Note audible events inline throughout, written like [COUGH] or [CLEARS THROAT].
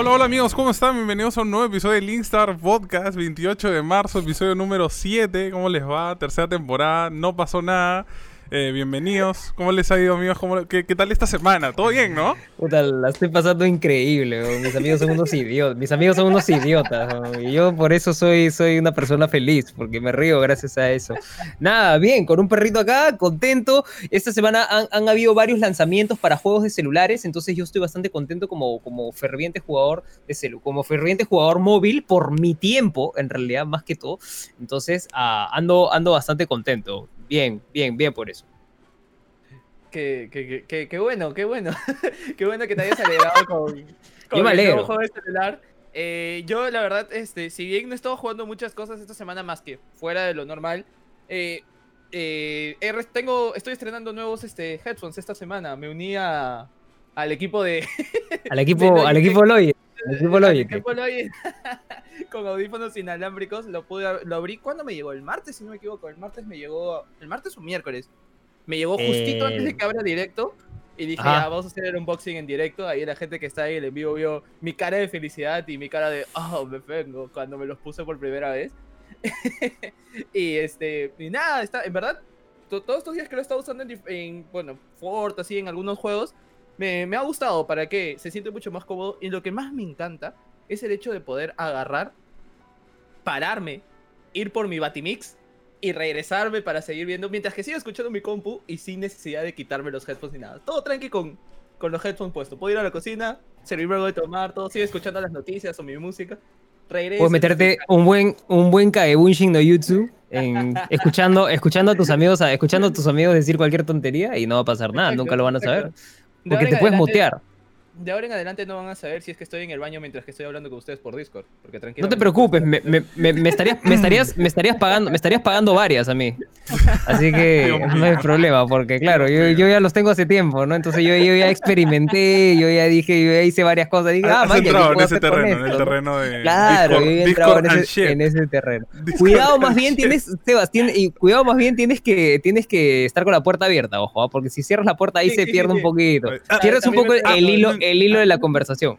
Hola, hola amigos, ¿cómo están? Bienvenidos a un nuevo episodio de Linkstar Podcast, 28 de marzo, episodio número 7. ¿Cómo les va? Tercera temporada, no pasó nada. Eh, bienvenidos. ¿Cómo les ha ido, amigos? ¿Cómo- qué, tal esta semana? ¿Todo bien, no? Puta, la estoy pasando increíble, mis amigos son unos idiotas, mis amigos son unos idiotas, y yo por eso soy, soy una persona feliz, porque me río gracias a eso. Nada, bien, con un perrito acá, contento. Esta semana han, han habido varios lanzamientos para juegos de celulares, entonces yo estoy bastante contento como, como ferviente jugador de celu, como ferviente jugador móvil por mi tiempo, en realidad, más que todo. Entonces, ah, ando, ando bastante contento. Bien, bien, bien por eso. Qué, qué, qué- qué- qué bueno, qué bueno. [LAUGHS] qué bueno que te hayas alegrado con, [LAUGHS] con Yo el nuevo alegro. juego de celular. Eh, yo, la verdad, este, si bien no he estado jugando muchas cosas esta semana más que fuera de lo normal, eh, eh, tengo, estoy estrenando nuevos este, headphones esta semana. Me uní a- al equipo de... Al equipo, [LAUGHS] de al equipo Logitech, al equipo Logitech, [LAUGHS] con audífonos inalámbricos. Lo, pude, lo abrí. ¿Cuándo me llegó? El martes, si no me equivoco. El martes me llegó... ¿El martes o miércoles? Me llegó justito antes de Eh, que abra directo. Y dije, Ajá. ya, vamos a hacer el unboxing en directo. Ahí la gente que está ahí en el vivo vio mi cara de felicidad y mi cara de, oh, me vengo, cuando me los puse por primera vez. [LAUGHS] y este, y nada, está, en verdad, to- todos estos días que lo he estado usando en, en, bueno, Ford, así, en algunos juegos, me, me ha gustado para que se siente mucho más cómodo. Y lo que más me encanta es el hecho de poder agarrar, pararme, ir por mi Batimix y regresarme para seguir viendo mientras que sigo escuchando mi compu y sin necesidad de quitarme los headphones ni nada. Todo tranqui con, con los headphones puestos. Puedo ir a la cocina, servirme algo de tomar, todo, sigo escuchando las noticias o mi música. Regreso. Puedes meterte un buen, un buen Kaebunshin no YouTube en, [LAUGHS] escuchando, escuchando a tus amigos, escuchando a tus amigos decir cualquier tontería y no va a pasar nada, Exacto, nunca lo van a saber. exacto. Porque te puedes mutear. De ahora en adelante no van a saber si es que estoy en el baño mientras que estoy hablando con ustedes por Discord. Porque tranquilo. No te preocupes, me, me- me- me estarías, me, estarías, me, estarías pagando, me estarías pagando varias a mí. Así que no hay problema, porque claro, yo, yo ya los tengo hace tiempo, ¿no? Entonces yo, yo ya experimenté, yo ya dije, yo ya hice varias cosas. Dije, ah, Has man, ¿qué entrado en ese terreno, en el esto, no? terreno de Claro, Discord, yo he entrado en ese, en ese terreno. Discord Cuidado más bien shit. tienes, Sebas, tiene- y cuidado más bien tienes que, tienes que estar con la puerta abierta, ojo, ¿ah? porque si cierras la puerta ahí Sí, se sí, pierde sí, un sí. poquito. Ah, Pierdes un poco el hilo, ¿no? El hilo de la conversación.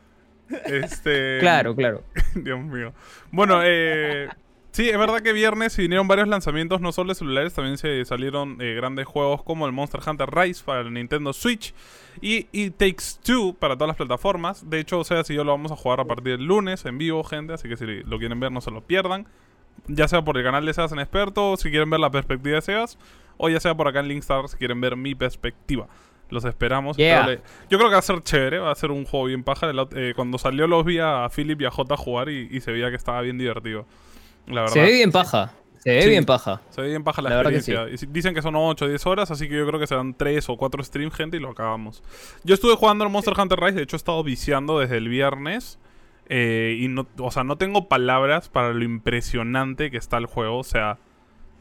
Este, Claro, claro. [LAUGHS] Dios mío. Bueno, eh, sí, es verdad que viernes se vinieron varios lanzamientos, no solo de celulares, también se salieron eh, grandes juegos como el Monster Hunter Rise para el Nintendo Switch y It Takes Two para todas las plataformas. De hecho, o sea, si yo lo vamos a jugar a partir del lunes en vivo, gente, así que si lo quieren ver no se lo pierdan. Ya sea por el canal de Sebas en Experto, si quieren ver la perspectiva de Sebas, o ya sea por acá en Linkstar si quieren ver mi perspectiva. Los esperamos. Yeah. Espero le- Yo creo que va a ser chévere, va a ser un juego bien paja. Eh, cuando salió los vi a Philip y a J jugar y, y se veía que estaba bien divertido. La verdad. Se ve bien paja. Se ve Sí. bien paja. Se ve bien paja la, La que experiencia. Y si- Dicen que son 8 o 10 horas, así que yo creo que serán 3 o 4 streams, gente, y lo acabamos. Yo estuve jugando al Monster Hunter Rise, de hecho he estado viciando desde el viernes. eh, y no, o sea, no tengo palabras para lo impresionante que está el juego. O sea,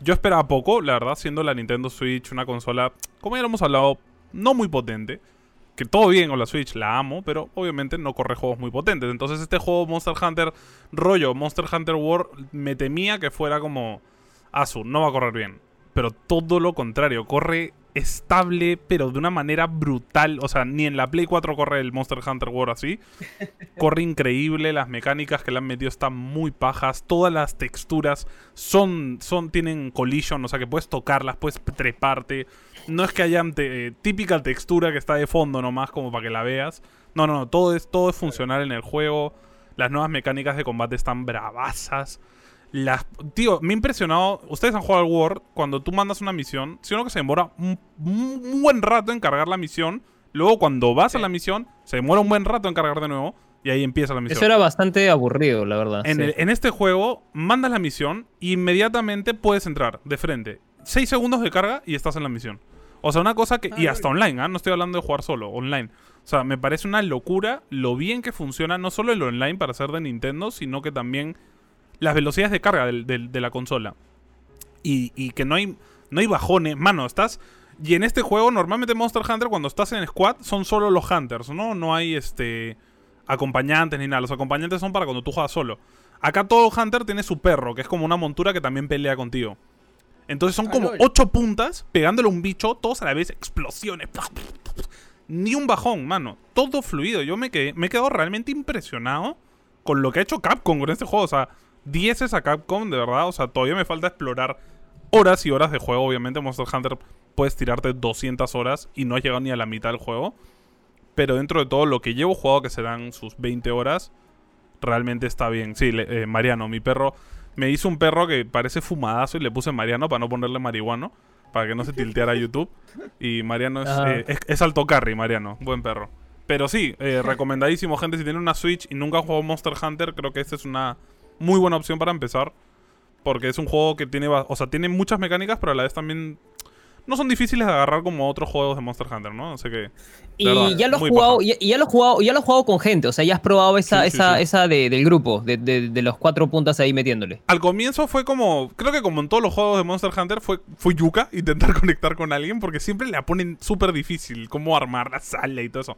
yo esperaba poco, la verdad, siendo la Nintendo Switch una consola, como ya lo hemos hablado, no muy potente. Que todo bien con la Switch, la amo, pero obviamente no corre juegos muy potentes. Entonces este juego Monster Hunter, rollo Monster Hunter World, me temía que fuera como... Asu, no va a correr bien. Pero todo lo contrario, corre estable, pero de una manera brutal. O sea, ni en la Play 4 corre el Monster Hunter World así. [LAUGHS] Corre increíble, las mecánicas que le han metido están muy pajas. Todas las texturas son, son tienen collision, o sea que puedes tocarlas, puedes treparte. No es que haya te- eh, típica textura que está de fondo nomás como para que la veas. No, no, no, todo es, todo es funcional en el juego. Las nuevas mecánicas de combate están bravasas. Las, tío, me ha impresionado. Ustedes han jugado al War. Cuando tú mandas una misión, si uno que se demora un, un buen rato en cargar la misión. Luego, cuando vas a la misión, se demora un buen rato en cargar de nuevo. Y ahí empieza la misión. Eso era bastante aburrido, la verdad. En, sí. el- en este juego, mandas la misión y inmediatamente puedes entrar de frente. 6 segundos de carga y estás en la misión. O sea, una cosa que. Ah, Y hasta really? online, ¿ah? No estoy hablando de jugar solo, online. O sea, me parece una locura lo bien que funciona, no solo el online para ser de Nintendo, sino que también las velocidades de carga del- del- de la consola. Y, y que no hay, no hay bajones. Mano, estás. Y en este juego, normalmente Monster Hunter, cuando estás en squad, son solo los hunters, ¿no? No hay este. acompañantes ni nada. Los acompañantes son para cuando tú juegas solo. Acá todo hunter tiene su perro, que es como una montura que también pelea contigo. Entonces son como ocho puntas pegándole a un bicho, todos a la vez, explosiones. ni un bajón, mano. Todo fluido. Yo me, quedé, me he quedado realmente impresionado con lo que ha hecho Capcom con este juego. O sea, 10 es a Capcom, de verdad. O sea, todavía me falta explorar horas y horas de juego. Obviamente, Monster Hunter puedes tirarte 200 horas y no has llegado ni a la mitad del juego. Pero dentro de todo lo que llevo jugado, que serán sus 20 horas, realmente está bien. Sí, le- eh, Mariano, mi perro. Me hizo un perro que parece fumadazo y le puse Mariano para no ponerle marihuano. Para que no se tilteara YouTube. Y Mariano es, Ah. eh, es, es alto carry, Mariano. Buen perro. Pero sí, eh, recomendadísimo, gente. Si tienen una Switch y nunca han jugado Monster Hunter, creo que esta es una muy buena opción para empezar. Porque es un juego que tiene, o sea, tiene muchas mecánicas, pero a la vez también no son difíciles de agarrar como otros juegos de Monster Hunter, ¿no? Así que Y verdad, ya lo jugado, y, ya lo has jugado, ya lo has jugado con gente, o sea, ya has probado esa, Sí, esa, sí. esa de- del grupo, de, de- de los cuatro puntas ahí metiéndole. al comienzo fue como, creo que como en todos los juegos de Monster Hunter fue, fue yuca intentar [LAUGHS] conectar con alguien porque siempre la ponen súper difícil, cómo armar la sala y todo eso.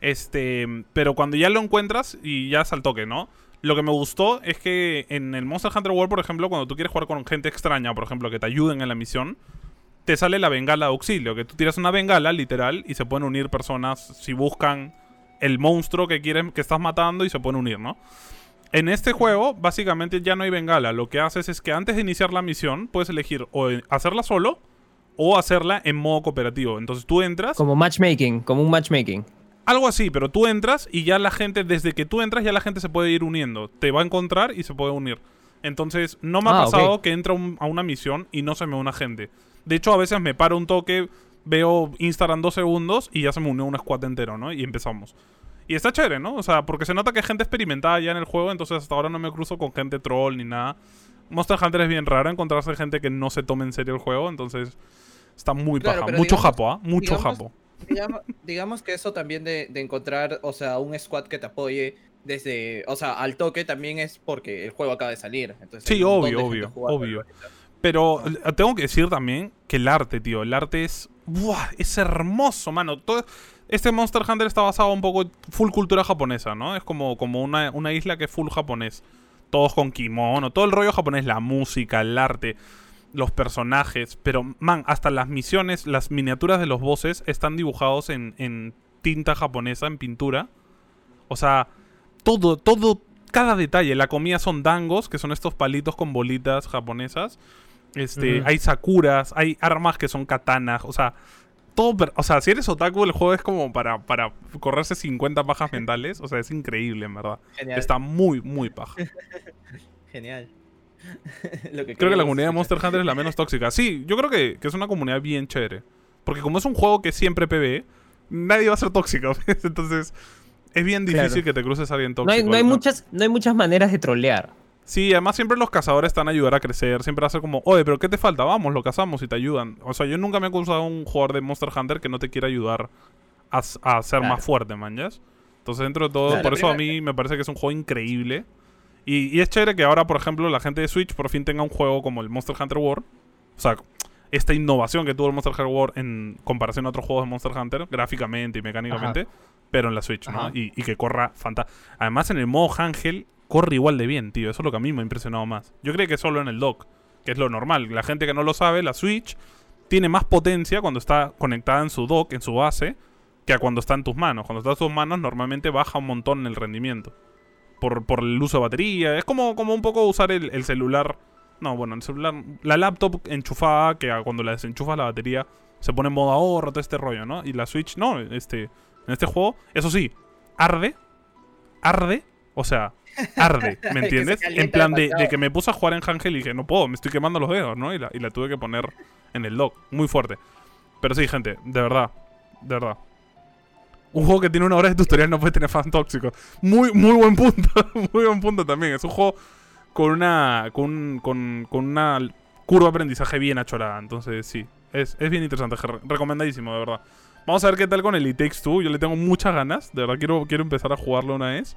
Este, pero cuando ya lo encuentras y ya es al toque, ¿no? Lo que me gustó es que en el Monster Hunter World, por ejemplo, cuando tú quieres jugar con gente extraña, por ejemplo, que te ayuden en la misión, te sale la bengala de auxilio, que tú tiras una bengala, literal, y se pueden unir personas si buscan el monstruo que quieren que estás matando y se pueden unir, ¿no? En este juego, básicamente ya no hay bengala. Lo que haces es que antes de iniciar la misión, puedes elegir o hacerla solo o hacerla en modo cooperativo. Entonces tú entras, Como matchmaking, como un matchmaking. Algo así, pero tú entras y ya la gente, desde que tú entras, ya la gente se puede ir uniendo. Te va a encontrar y se puede unir. Entonces, no me ha Ah, pasado que entra un- a una misión y no se me une gente. De hecho, a veces me paro un toque, veo Instagram dos segundos y ya se me unió un squad entero, ¿no? Y empezamos. Y está chévere, ¿no? O sea, porque se nota que hay gente experimentada ya en el juego, entonces hasta ahora no me cruzo con gente troll ni nada. Monster Hunter es bien raro encontrarse gente que no se tome en serio el juego, entonces está muy Claro, paja. Mucho digamos- japo, ¿ah? Mucho digamos- japo. Digamos, digamos que eso también de, de encontrar, o sea, un squad que te apoye desde, o sea, al toque también es porque el juego acaba de salir. Entonces Sí, obvio, obvio, obvio. Pero eh, tengo que decir también que el arte, tío, el arte es. ¡buah! Es hermoso, mano. Todo, este Monster Hunter está basado un poco en full cultura japonesa, ¿no? Es como, como una, una isla que es full japonés. Todos con kimono, todo el rollo japonés, la música, el arte, los personajes. Pero, man, hasta las misiones, las miniaturas de los bosses están dibujados en, en tinta japonesa, en pintura. O sea, todo, todo, cada detalle. La comida son dangos, que son estos palitos con bolitas japonesas. Este, hay sakuras, hay armas que son katanas, o sea, todo, o sea, si eres otaku el juego es como para, para correrse 50 pajas [LAUGHS] mentales, o sea, es increíble, en verdad. Genial. Está muy, muy paja. [LAUGHS] Genial. [LAUGHS] Lo Creo que la comunidad de. Monster Hunter es la menos tóxica. Sí, yo creo que, que es una comunidad bien chévere. Porque como es un juego que siempre PvE, nadie va a ser tóxico. ¿ves? [LAUGHS] Entonces, es bien difícil Claro. que te cruces a alguien tóxico. No hay, no, hay ¿no? muchas, no hay muchas maneras de trolear. Sí, además siempre los cazadores están a ayudar a crecer. Siempre va a ser como, oye, pero ¿qué te falta? Vamos, lo cazamos y te ayudan. O sea, yo nunca me he acusado a un jugador de Monster Hunter que no te quiera ayudar a, a ser Claro. más fuerte, manjas. Entonces, dentro de todo, Claro, por eso a mí me parece que es un juego increíble. Y, y es chévere que ahora, por ejemplo, la gente de Switch por fin tenga un juego como el Monster Hunter World. O sea, esta innovación que tuvo el Monster Hunter World en comparación a otros juegos de Monster Hunter, gráficamente y mecánicamente, pero en la Switch, ¿no? Y que corra fantástico. Además, en el modo Ángel, corre igual de bien, tío. Eso es lo que a mí me ha impresionado más. Yo creo que solo en el dock, que es lo normal. La gente que no lo sabe, la Switch tiene más potencia cuando está conectada en su dock, en su base, que a cuando está en tus manos. Cuando está en tus manos, normalmente baja un montón el rendimiento. Por, por el uso de batería. Es como, como un poco usar el, el celular. No, bueno, el celular. La laptop enchufada, que cuando la desenchufas la batería se pone en modo ahorro, todo este rollo, ¿no? Y la Switch, no. Este, en este juego, eso sí, arde. Arde. O sea, arde, [LAUGHS] ¿me entiendes? en plan de, de que me puse a jugar en Ángel y dije, no puedo, me estoy quemando los dedos, ¿no? Y la, y la tuve que poner en el dock. Muy fuerte. Pero sí, gente, de verdad. De verdad. Un juego que tiene una hora de tutorial no puede tener fans tóxicos. Muy, muy buen punto. [LAUGHS] muy buen punto también. Es un juego con una. con, con, con una curva de aprendizaje bien achorada. Entonces, sí. Es, es bien interesante. re- Recomendadísimo, de verdad. Vamos a ver qué tal con el It Takes Two. Yo le tengo muchas ganas. De verdad, quiero, quiero empezar a jugarlo una vez.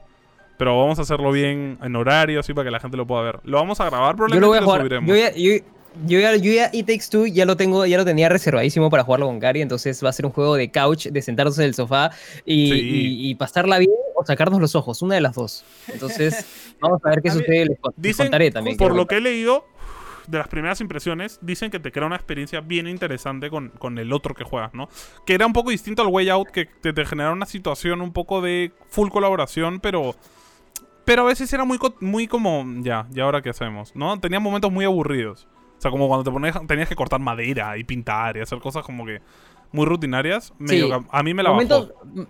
Pero vamos a hacerlo bien en horario, así para que la gente lo pueda ver. Lo vamos a grabar, Yo probablemente lo voy a jugar. subiremos. Yo ya, yo, yo ya, yo ya It Takes Two ya lo tengo, ya lo tenía reservadísimo para jugarlo con Gary, entonces va a ser un juego de couch, de sentarnos en el sofá y, Sí. y- y pasarla bien o sacarnos los ojos, una de las dos. Entonces, [LAUGHS] vamos a ver qué sucede. Les, Dicen, contaré también. por lo que he leído, de las primeras impresiones, dicen que te crea una experiencia bien interesante con, con el otro que juegas, ¿no? Que era un poco distinto al Way Out, que te, te genera una situación un poco de full colaboración, pero. Pero a veces era muy, muy como. Ya, ¿y ahora qué hacemos? ¿No? Tenía momentos muy aburridos. O sea, como cuando te ponías, tenías que cortar madera y pintar y hacer cosas como que muy rutinarias. Medio Sí. que a, mí me la momentos, bajó.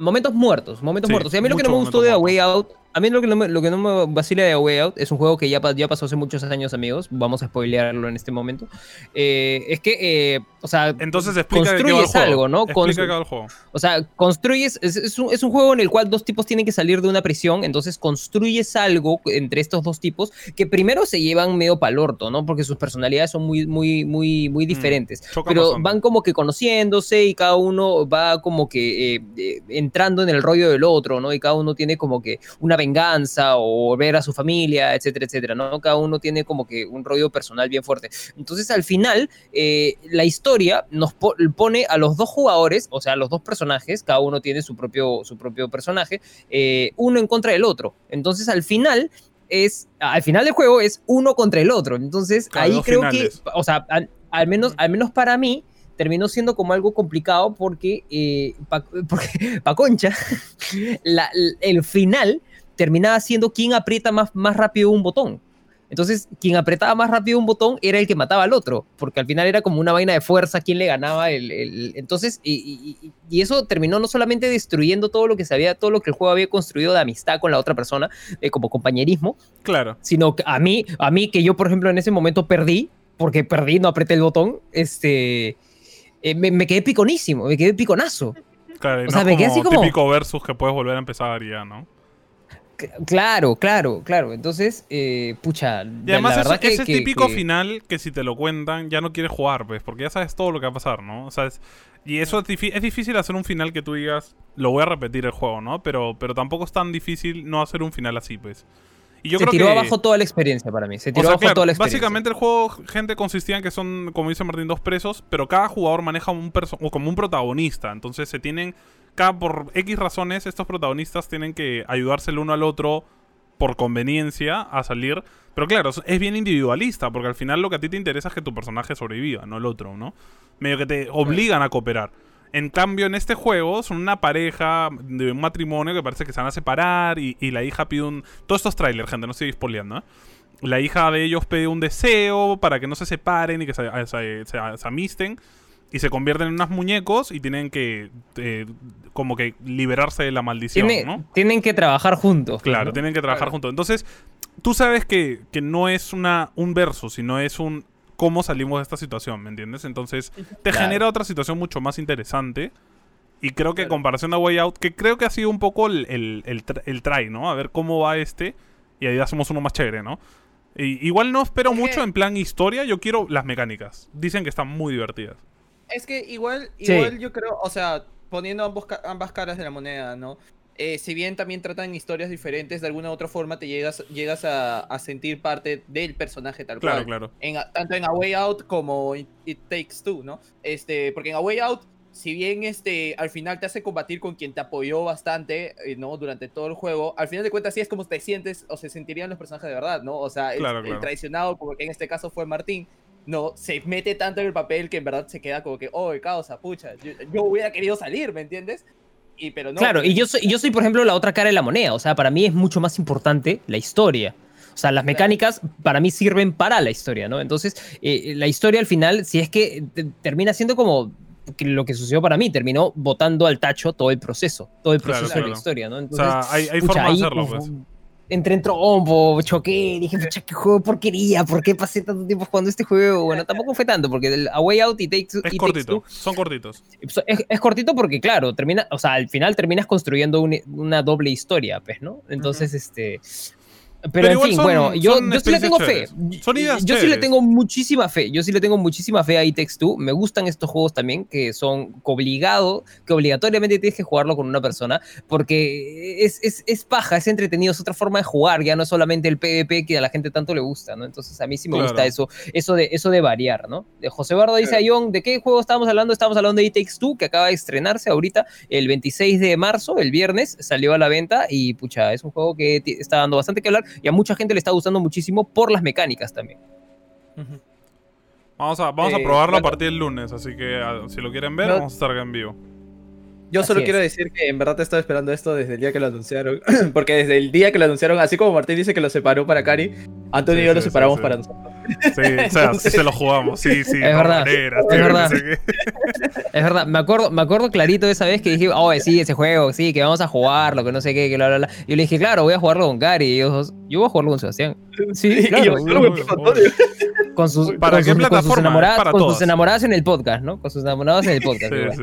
momentos muertos, momentos Sí, muertos. Y a mí lo que no me gustó de A Way Out, a mí lo que no me, lo que no me vacila de Way Out es un juego que ya, ya pasó hace muchos años, amigos. Vamos a spoilearlo en este momento. Eh, es que, eh, o sea, Entonces explica construyes algo, ¿no? Explica Constru- va el juego. O sea, construyes. Es, es un, es un juego en el cual dos tipos tienen que salir de una prisión. Entonces construyes algo entre estos dos tipos que primero se llevan medio pal orto, ¿no? Porque sus personalidades son muy, muy, muy, muy diferentes. chocan Pero bastante. van como que conociéndose y cada uno va como que eh, entrando en el rollo del otro, ¿no? Y cada uno tiene como que una venganza o ver a su familia, etcétera, etcétera, ¿no? Cada uno tiene como que un rollo personal bien fuerte. Entonces, al final, eh, la historia nos po- pone a los dos jugadores, o sea, a los dos personajes, cada uno tiene su propio, su propio personaje, eh, uno en contra del otro. Entonces, al final, es, al final del juego es uno contra el otro. Entonces, Claro, ahí creo finales. que, o sea, al, al menos, al menos para mí, terminó siendo como algo complicado porque, eh, pa, [LAUGHS] porque pa' Concha, [LAUGHS] la- el final terminaba siendo quien aprieta más, más rápido un botón. Entonces, quien apretaba más rápido un botón era el que mataba al otro, porque al final era como una vaina de fuerza quien le ganaba el... el- entonces, y, y- y- y eso terminó no solamente destruyendo todo lo que se había, todo lo que el juego había construido de amistad con la otra persona, eh, como compañerismo, Claro. sino que a mí, a mí que yo, por ejemplo, en ese momento perdí, porque perdí, no apreté el botón, este... eh, me, me quedé piconísimo, me quedé piconazo. Claro, y O no sea, es me quedé así como- típico versus que puedes volver a empezar ya, ¿no? Claro, claro, claro. Entonces, eh, pucha, Y además la es, verdad que, es el típico que- final que si te lo cuentan ya no quieres jugar, pues, porque ya sabes todo lo que va a pasar, ¿no? O sea, es- y eso es, es difícil hacer un final que tú digas, lo voy a repetir el juego, ¿no? Pero, pero tampoco es tan difícil no hacer un final así, pues. Y yo se creo tiró que... abajo toda la experiencia para mí. Se O tiró sea, abajo claro, toda la experiencia. básicamente el juego, gente, consistía en que son, como dice Martín, dos presos, pero cada jugador maneja un o como un protagonista. Entonces se tienen, cada por X razones, estos protagonistas tienen que ayudarse el uno al otro por conveniencia a salir. Pero claro, es- bien individualista, porque al final lo que a ti te interesa es que tu personaje sobreviva, no el otro, ¿no? Medio que te obligan a cooperar. En cambio, en este juego son una pareja de un matrimonio que parece que se van a separar y, y la hija pide un... Todos estos trailers, gente, no estoy spoileando, ¿eh? La hija de ellos pide un deseo para que no se separen y que se, se- se- se amisten. Y se convierten en unos muñecos y tienen que eh, como que liberarse de la maldición, Tiene- ¿no? Tienen que trabajar juntos. Claro, ¿no? tienen que trabajar Claro. juntos. Entonces, tú sabes que, que no es una, un verso, sino es un cómo salimos de esta situación, ¿me entiendes? Entonces, te Claro. genera otra situación mucho más interesante. Y creo que en Claro. comparación a Way Out, que creo que ha sido un poco el, el, el, el try, ¿no? A ver cómo va este. Y ahí hacemos uno más chévere, ¿no? Y, igual no espero Es mucho que- en plan historia, yo quiero las mecánicas. Dicen que están muy divertidas. Es que igual, Sí. igual yo creo, o sea, poniendo ambos ambas caras de la moneda, ¿no? Eh, si bien también tratan historias diferentes, de alguna u otra forma te llegas, llegas a, a sentir parte del personaje tal Claro, cual. claro. En a- tanto en A Way Out como It, It Takes Two, ¿no? Este, porque en A Way Out, si bien este, al final te hace combatir con quien te apoyó bastante, eh, ¿no? Durante todo el juego, al final de cuentas sí es como te sientes o se sentirían los personajes de verdad, ¿no? O sea, el, Claro, el claro. traicionado, como que en este caso fue Martín, no, se mete tanto en el papel que en verdad se queda como que, oh, causa, pucha, yo, yo hubiera querido salir, ¿me entiendes? Y, pero no. Claro, y yo soy, yo soy, por ejemplo, la otra cara de la moneda. O sea, para mí es mucho más importante la historia. O sea, las mecánicas para mí sirven para la historia, ¿no? Entonces, eh, la historia al final, si es que te- termina siendo como lo que sucedió para mí, terminó botando al tacho todo el proceso, todo el Claro, proceso de claro. la historia, ¿no? O sea, hay, hay pucha, forma de hacerlo, pues. Entré en trombo, choqué, dije, pucha, qué juego de porquería, ¿por qué pasé tanto tiempo jugando este juego? Bueno, tampoco fue tanto, porque el A Way Out y Takes, Es y Takes cortito, Two son cortitos. es, es cortito porque, claro, termina, o sea, al final terminas construyendo un- una doble historia, pues, ¿no? Entonces, este. Pero, Pero en fin, son- bueno, yo, yo sí le tengo fe. Son ideas yo sí le tengo muchísima fe. Yo sí le tengo muchísima fe a It Takes Two. Me gustan estos juegos también que son obligado, que obligatoriamente tienes que jugarlo con una persona porque es, es, es paja, es entretenido, es otra forma de jugar. Ya no es solamente el PvP que a la gente tanto le gusta, ¿no? Entonces, a mí sí me Claro. gusta eso, eso de, eso de variar, ¿no? De José Bardo dice a John, ¿de qué juego estábamos hablando? Estábamos hablando de It Takes Two, que acaba de estrenarse ahorita el 26 de marzo, el viernes, salió a la venta y pucha, es un juego que está dando bastante que hablar y a mucha gente le está gustando muchísimo por las mecánicas también. Vamos a, vamos a Eh, probarlo a partir del lunes, así que ah, si lo quieren ver, No- vamos a estar acá en vivo. Yo solo Así quiero es. decir que en verdad te estaba esperando esto desde el día que lo anunciaron. [CLEARS THROAT] Porque desde el día que lo anunciaron, así como Martín dice que lo separó para Cari, Antonio Sí, y yo lo sí, separamos sí. para nosotros. Sí, o sea, [LAUGHS] sí se lo jugamos. Sí, sí, Es verdad, maneras, es tío, no verdad. sé. Es verdad, me acuerdo, me acuerdo clarito de esa vez que dije, oh, sí, ese juego, sí, que vamos a jugarlo, que no sé qué, que bla, bla, bla. Y yo le dije, claro, voy a jugarlo con Cari. Y ellos, yo voy a jugarlo con Sebastián. Sí, Y claro. yo, yo. Con sus, ¿Para con qué sus, con sus plataforma? enamoradas, Es para con todas. sus enamoradas en el podcast, ¿no? Con sus enamoradas en el podcast. Sí, sí.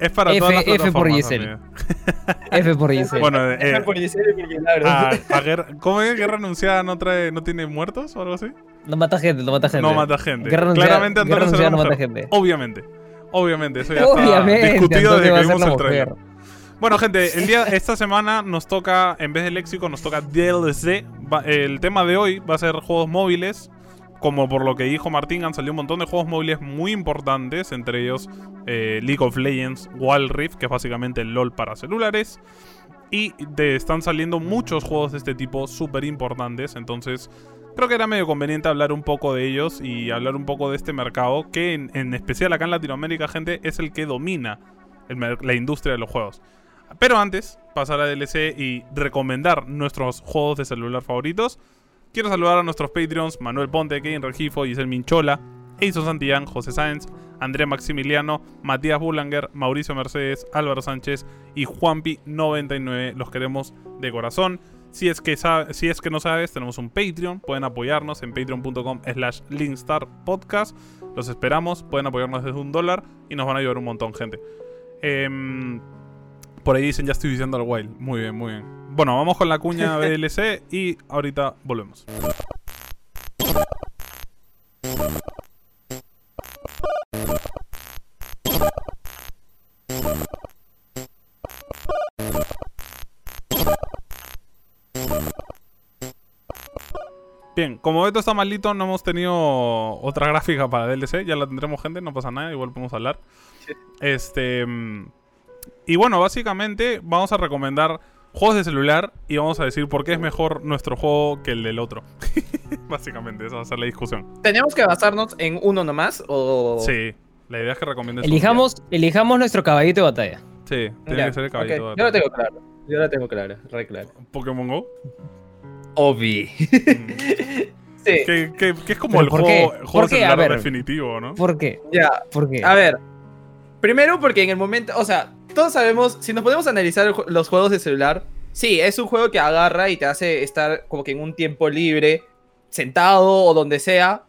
Es para F- todas las F por Giselle. [LAUGHS] F por Giselle. Bueno, eh, Por Giselle y por Milagro. a- a guerra- ¿cómo es? ¿Guerra anunciada no, trae, no tiene muertos o algo así? No mata gente, no mata gente. No mata gente. Guerra Claramente Antonio será no mata gente. Obviamente. Obviamente, eso ya Obviamente, está discutido desde que vimos el trailer. Bueno, gente, el día, esta semana nos toca, en vez de léxico, nos toca DLC. Va- el tema de hoy va a ser juegos móviles. Como por lo que dijo Martín, han salido un montón de juegos móviles muy importantes, entre ellos eh, League of Legends, Wild Rift, que es básicamente el LOL para celulares. Y de- están saliendo muchos juegos de este tipo súper importantes, entonces creo que era medio conveniente hablar un poco de ellos y hablar un poco de este mercado, que en, en especial acá en Latinoamérica, gente, es el que domina la industria de los juegos. Pero antes, pasar a DLC y recomendar nuestros juegos de celular favoritos, quiero saludar a nuestros Patreons, Manuel Ponte, Kevin Regifo, Giselle Minchola, Eison Santillán, José Sáenz, Andrea Maximiliano, Matías Bulanger, Mauricio Mercedes, Álvaro Sánchez y Juanpi99. Los queremos de corazón. Si es, que sabe- si es que no sabes, tenemos un Patreon. Pueden apoyarnos en patreon.com slash linkstarpodcast. Los esperamos. Pueden apoyarnos desde un dólar y nos van a ayudar un montón, gente. Em, por ahí dicen ya estoy diciendo al Wild. Muy bien, muy bien. Bueno, vamos con la cuña [LAUGHS] DLC y ahorita volvemos. Bien, como esto está malito, no hemos tenido otra gráfica para DLC. Ya la tendremos, gente, no pasa nada, igual podemos hablar. Este. mm, Y bueno, básicamente vamos a recomendar juegos de celular y vamos a decir por qué es mejor nuestro juego que el del otro. [LAUGHS] básicamente, esa va a ser la discusión. ¿Tenemos que basarnos en uno nomás? O... Sí, la idea es que recomiendes. uno. Elijamos, elijamos nuestro caballito de batalla. Sí, tiene Ya, que ser el caballito. de Yo la batalla. tengo claro. Yo la tengo clara, re clara. Pokémon Go. Obi. [LAUGHS] Sí, que, que- que es como ¿Pero el juego, qué? el juego ¿Por de qué? A celular ver. definitivo, ¿no? ¿Por qué? ya. ¿Por qué? A ver. Primero porque en el momento, o sea, todos sabemos, si nos podemos analizar los juegos de celular, sí, es un juego que agarra y te hace estar como que en un tiempo libre, sentado o donde sea,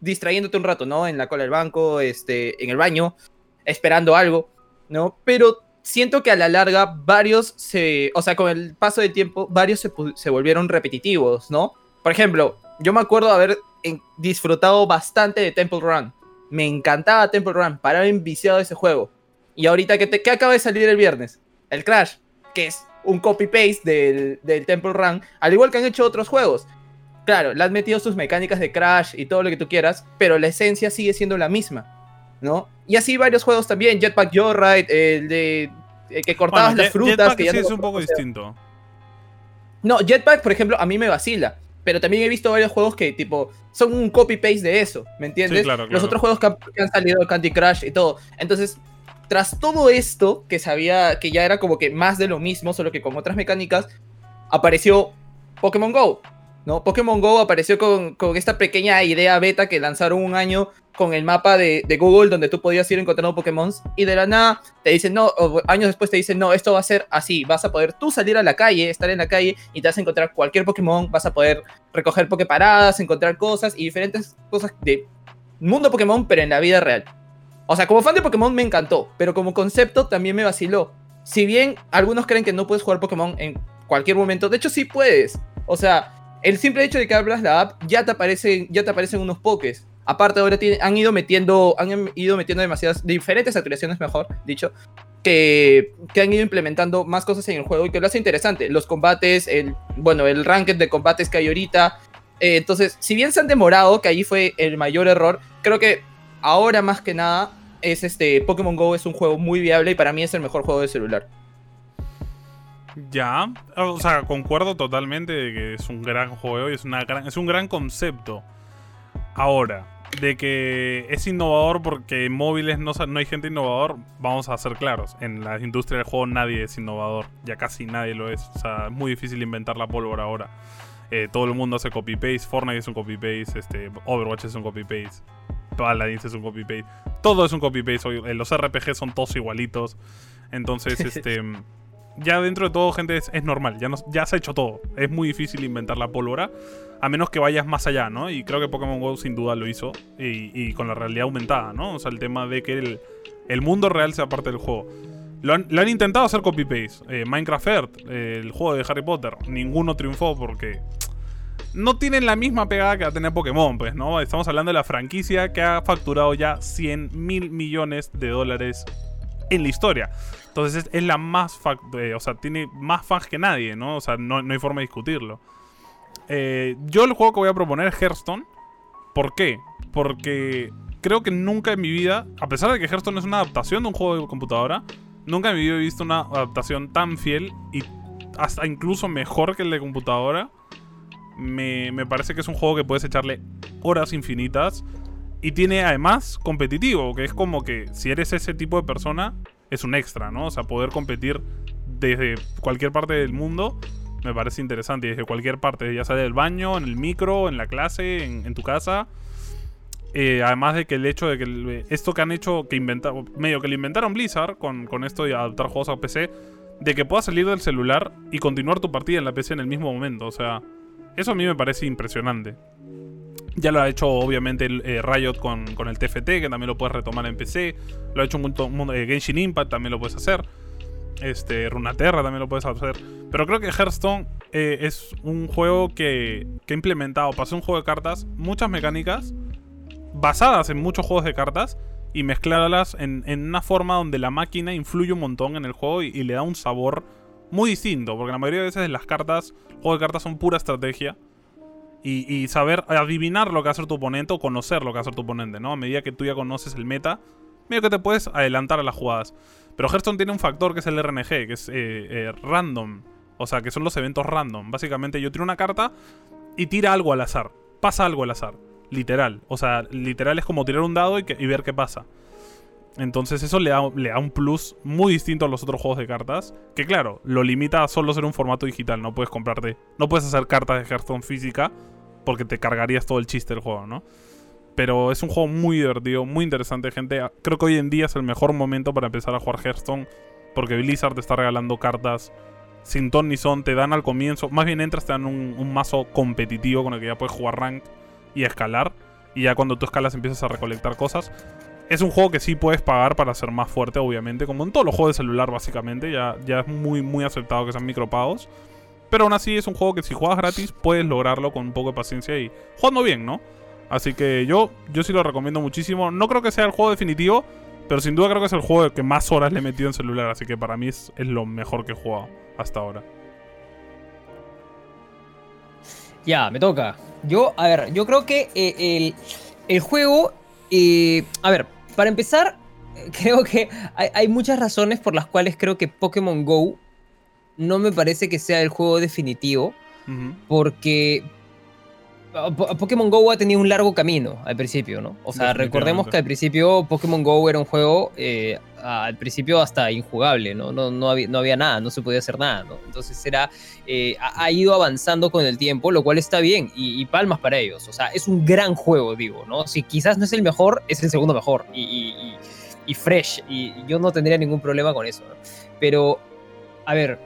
distrayéndote un rato, ¿no? En la cola del banco, este, en el baño, esperando algo, ¿no? Pero siento que a la larga varios se, o sea, con el paso del tiempo, varios se, volvieron repetitivos, ¿no? Por ejemplo, yo me acuerdo haber disfrutado bastante de Temple Run. Me encantaba Temple Run, paraba enviciado ese juego. Y ahorita, ¿qué, te- qué acaba de salir el viernes? El Crash, que es un copy-paste del, del Temple Run, al igual que han hecho otros juegos. Claro, le han metido sus mecánicas de Crash y todo lo que tú quieras, pero la esencia sigue siendo la misma, ¿no? Y así varios juegos también, Jetpack Joyride, el de el que cortabas Bueno, las frutas, Jetpack que ya sí no es un poco distinto. No, Jetpack, por ejemplo, a mí me vacila. Pero también he visto varios juegos que, tipo, son un copy-paste de eso, ¿me entiendes? Sí, claro, Los otros juegos que han, que han salido, Candy Crush y todo. Entonces, tras todo esto, que sabía que ya era como que más de lo mismo, solo que con otras mecánicas, apareció Pokémon Go, ¿no? Pokémon Go apareció con, con esta pequeña idea beta que lanzaron un año con el mapa de, Google donde tú podías ir encontrando Pokémon y de la nada te dicen no, años después te dicen no, esto va a ser así, vas a poder tú salir a la calle, estar en la calle y te vas a encontrar cualquier Pokémon, vas a poder recoger Poképaradas, encontrar cosas y diferentes cosas de mundo Pokémon pero en la vida real. O sea, como fan de Pokémon me encantó, pero como concepto también me vaciló. Si bien algunos creen que no puedes jugar Pokémon en cualquier momento, de hecho sí puedes. O sea, el simple hecho de que abras la app ya te aparecen, ya te aparecen unos pokés. Aparte ahora han ido metiendo, han ido metiendo demasiadas diferentes actualizaciones, mejor dicho, que, que han ido implementando más cosas en el juego y que lo hace interesante. Los combates, el, bueno, el ranked de combates que hay ahorita. Eh, entonces, si bien se han demorado, que ahí fue el mayor error, creo que ahora más que nada es este Pokémon Go es un juego muy viable y para mí es el mejor juego de celular. Ya, o sea, concuerdo totalmente de que es un gran juego y es, una gran, es un gran concepto. Ahora, de que es innovador porque en móviles no, no hay gente innovador, vamos a ser claros. En la industria del juego nadie es innovador. Ya casi nadie lo es. O sea, es muy difícil inventar la pólvora ahora. Eh, todo el mundo hace copy-paste. Fortnite es un copy-paste. Este, Overwatch es un copy-paste. Paladins es un copy-paste. Todo es un copy-paste. eh, Los RPG son todos igualitos. Entonces, [LAUGHS] este... Ya dentro de todo, gente, es, normal. Ya, nos- ya se ha hecho todo. Es muy difícil inventar la pólvora. A menos que vayas más allá, ¿no? Y creo que Pokémon GO sin duda lo hizo. Y, con la realidad aumentada, ¿no? O sea, el tema de que el, el mundo real sea parte del juego. Lo han, lo han intentado hacer copy-paste. Eh, Minecraft Earth, eh, el juego de Harry Potter. Ninguno triunfó porque no tienen la misma pegada que va a tener Pokémon, pues, ¿no? Estamos hablando de la franquicia que ha facturado ya 100 mil millones de dólares en la historia. Entonces es, la más... fac- eh, o sea, tiene más fans que nadie, ¿no? O sea, no, no hay forma de discutirlo. Eh, yo el juego que voy a proponer es Hearthstone. ¿Por qué? Porque creo que nunca en mi vida, a pesar de que Hearthstone es una adaptación de un juego de computadora, nunca en mi vida he visto una adaptación tan fiel y hasta incluso mejor que el de computadora. Me, me parece que es un juego que puedes echarle horas infinitas y tiene además competitivo, que es como que si eres ese tipo de persona, es un extra, ¿no? O sea, poder competir desde cualquier parte del mundo me parece interesante. Desde cualquier parte, ya sea del baño, en el micro, en la clase, en, tu casa. Eh, además de que el hecho de que esto que han hecho, que inventaron, medio que lo inventaron Blizzard con, con esto de adaptar juegos a PC, de que puedas salir del celular y continuar tu partida en la PC en el mismo momento. O sea, eso a mí me parece impresionante. Ya lo ha hecho obviamente el, eh, Riot con, con el TFT, que también lo puedes retomar en PC. Lo ha hecho un eh, Genshin Impact también lo puedes hacer. Este, Runaterra también lo puedes hacer. Pero creo que Hearthstone eh, es un juego que, que ha implementado, para un juego de cartas, muchas mecánicas basadas en muchos juegos de cartas y mezclarlas en, en una forma donde la máquina influye un montón en el juego y, y le da un sabor muy distinto. Porque la mayoría de veces las cartas, juegos de cartas son pura estrategia. Y, saber adivinar lo que va a hacer tu oponente o conocer lo que va a hacer tu oponente, ¿no? A medida que tú ya conoces el meta, medio que te puedes adelantar a las jugadas. Pero Hearthstone tiene un factor que es el RNG, que es eh, eh, random. O sea, que son los eventos random. Básicamente yo tiro una carta y tira algo al azar. Pasa algo al azar. Literal. O sea, literal es como tirar un dado y ver qué pasa. Entonces eso le da, le da un plus muy distinto a los otros juegos de cartas. Que claro, lo limita a solo ser un formato digital. No puedes comprarte. No puedes hacer cartas de Hearthstone física. Porque te cargarías todo el chiste del juego, ¿no? Pero es un juego muy divertido, muy interesante, gente. Creo que hoy en día es el mejor momento para empezar a jugar Hearthstone. Porque Blizzard te está regalando cartas sin ton ni son. Te dan al comienzo. Más bien entras, te dan un, un mazo competitivo con el que ya puedes jugar rank y escalar. Y ya cuando tú escalas empiezas a recolectar cosas. Es un juego que sí puedes pagar para ser más fuerte, obviamente. Como en todos los juegos de celular, básicamente. Ya, ya es muy, muy aceptado que sean micropagos. Pero aún así es un juego que si juegas gratis puedes lograrlo con un poco de paciencia y jugando bien, ¿no? Así que yo, yo sí lo recomiendo muchísimo. No creo que sea el juego definitivo, pero sin duda creo que es el juego que más horas le he metido en celular. Así que para mí es, es lo mejor que he jugado hasta ahora. Ya, me toca. Yo, a ver, yo creo que eh, el, el juego. eh, a ver, para empezar, [LAUGHS] creo que hay, hay muchas razones por las cuales creo que Pokémon Go no me parece que sea el juego definitivo. Porque. Ah, Po- Pokémon Go ha tenido un largo camino al principio, ¿no? O sea, recordemos que al principio Pokémon Go era un juego, eh, al principio hasta injugable, ¿no? No, no, había, no había nada, no se podía hacer nada, ¿no? Entonces era, eh, ha, ido avanzando con el tiempo, lo cual está bien, y, y palmas para ellos. O sea, es un gran juego, digo, ¿no? Si quizás no es el mejor, es el segundo mejor, y- y fresh, y yo no tendría ningún problema con eso, ¿no? Pero, a ver,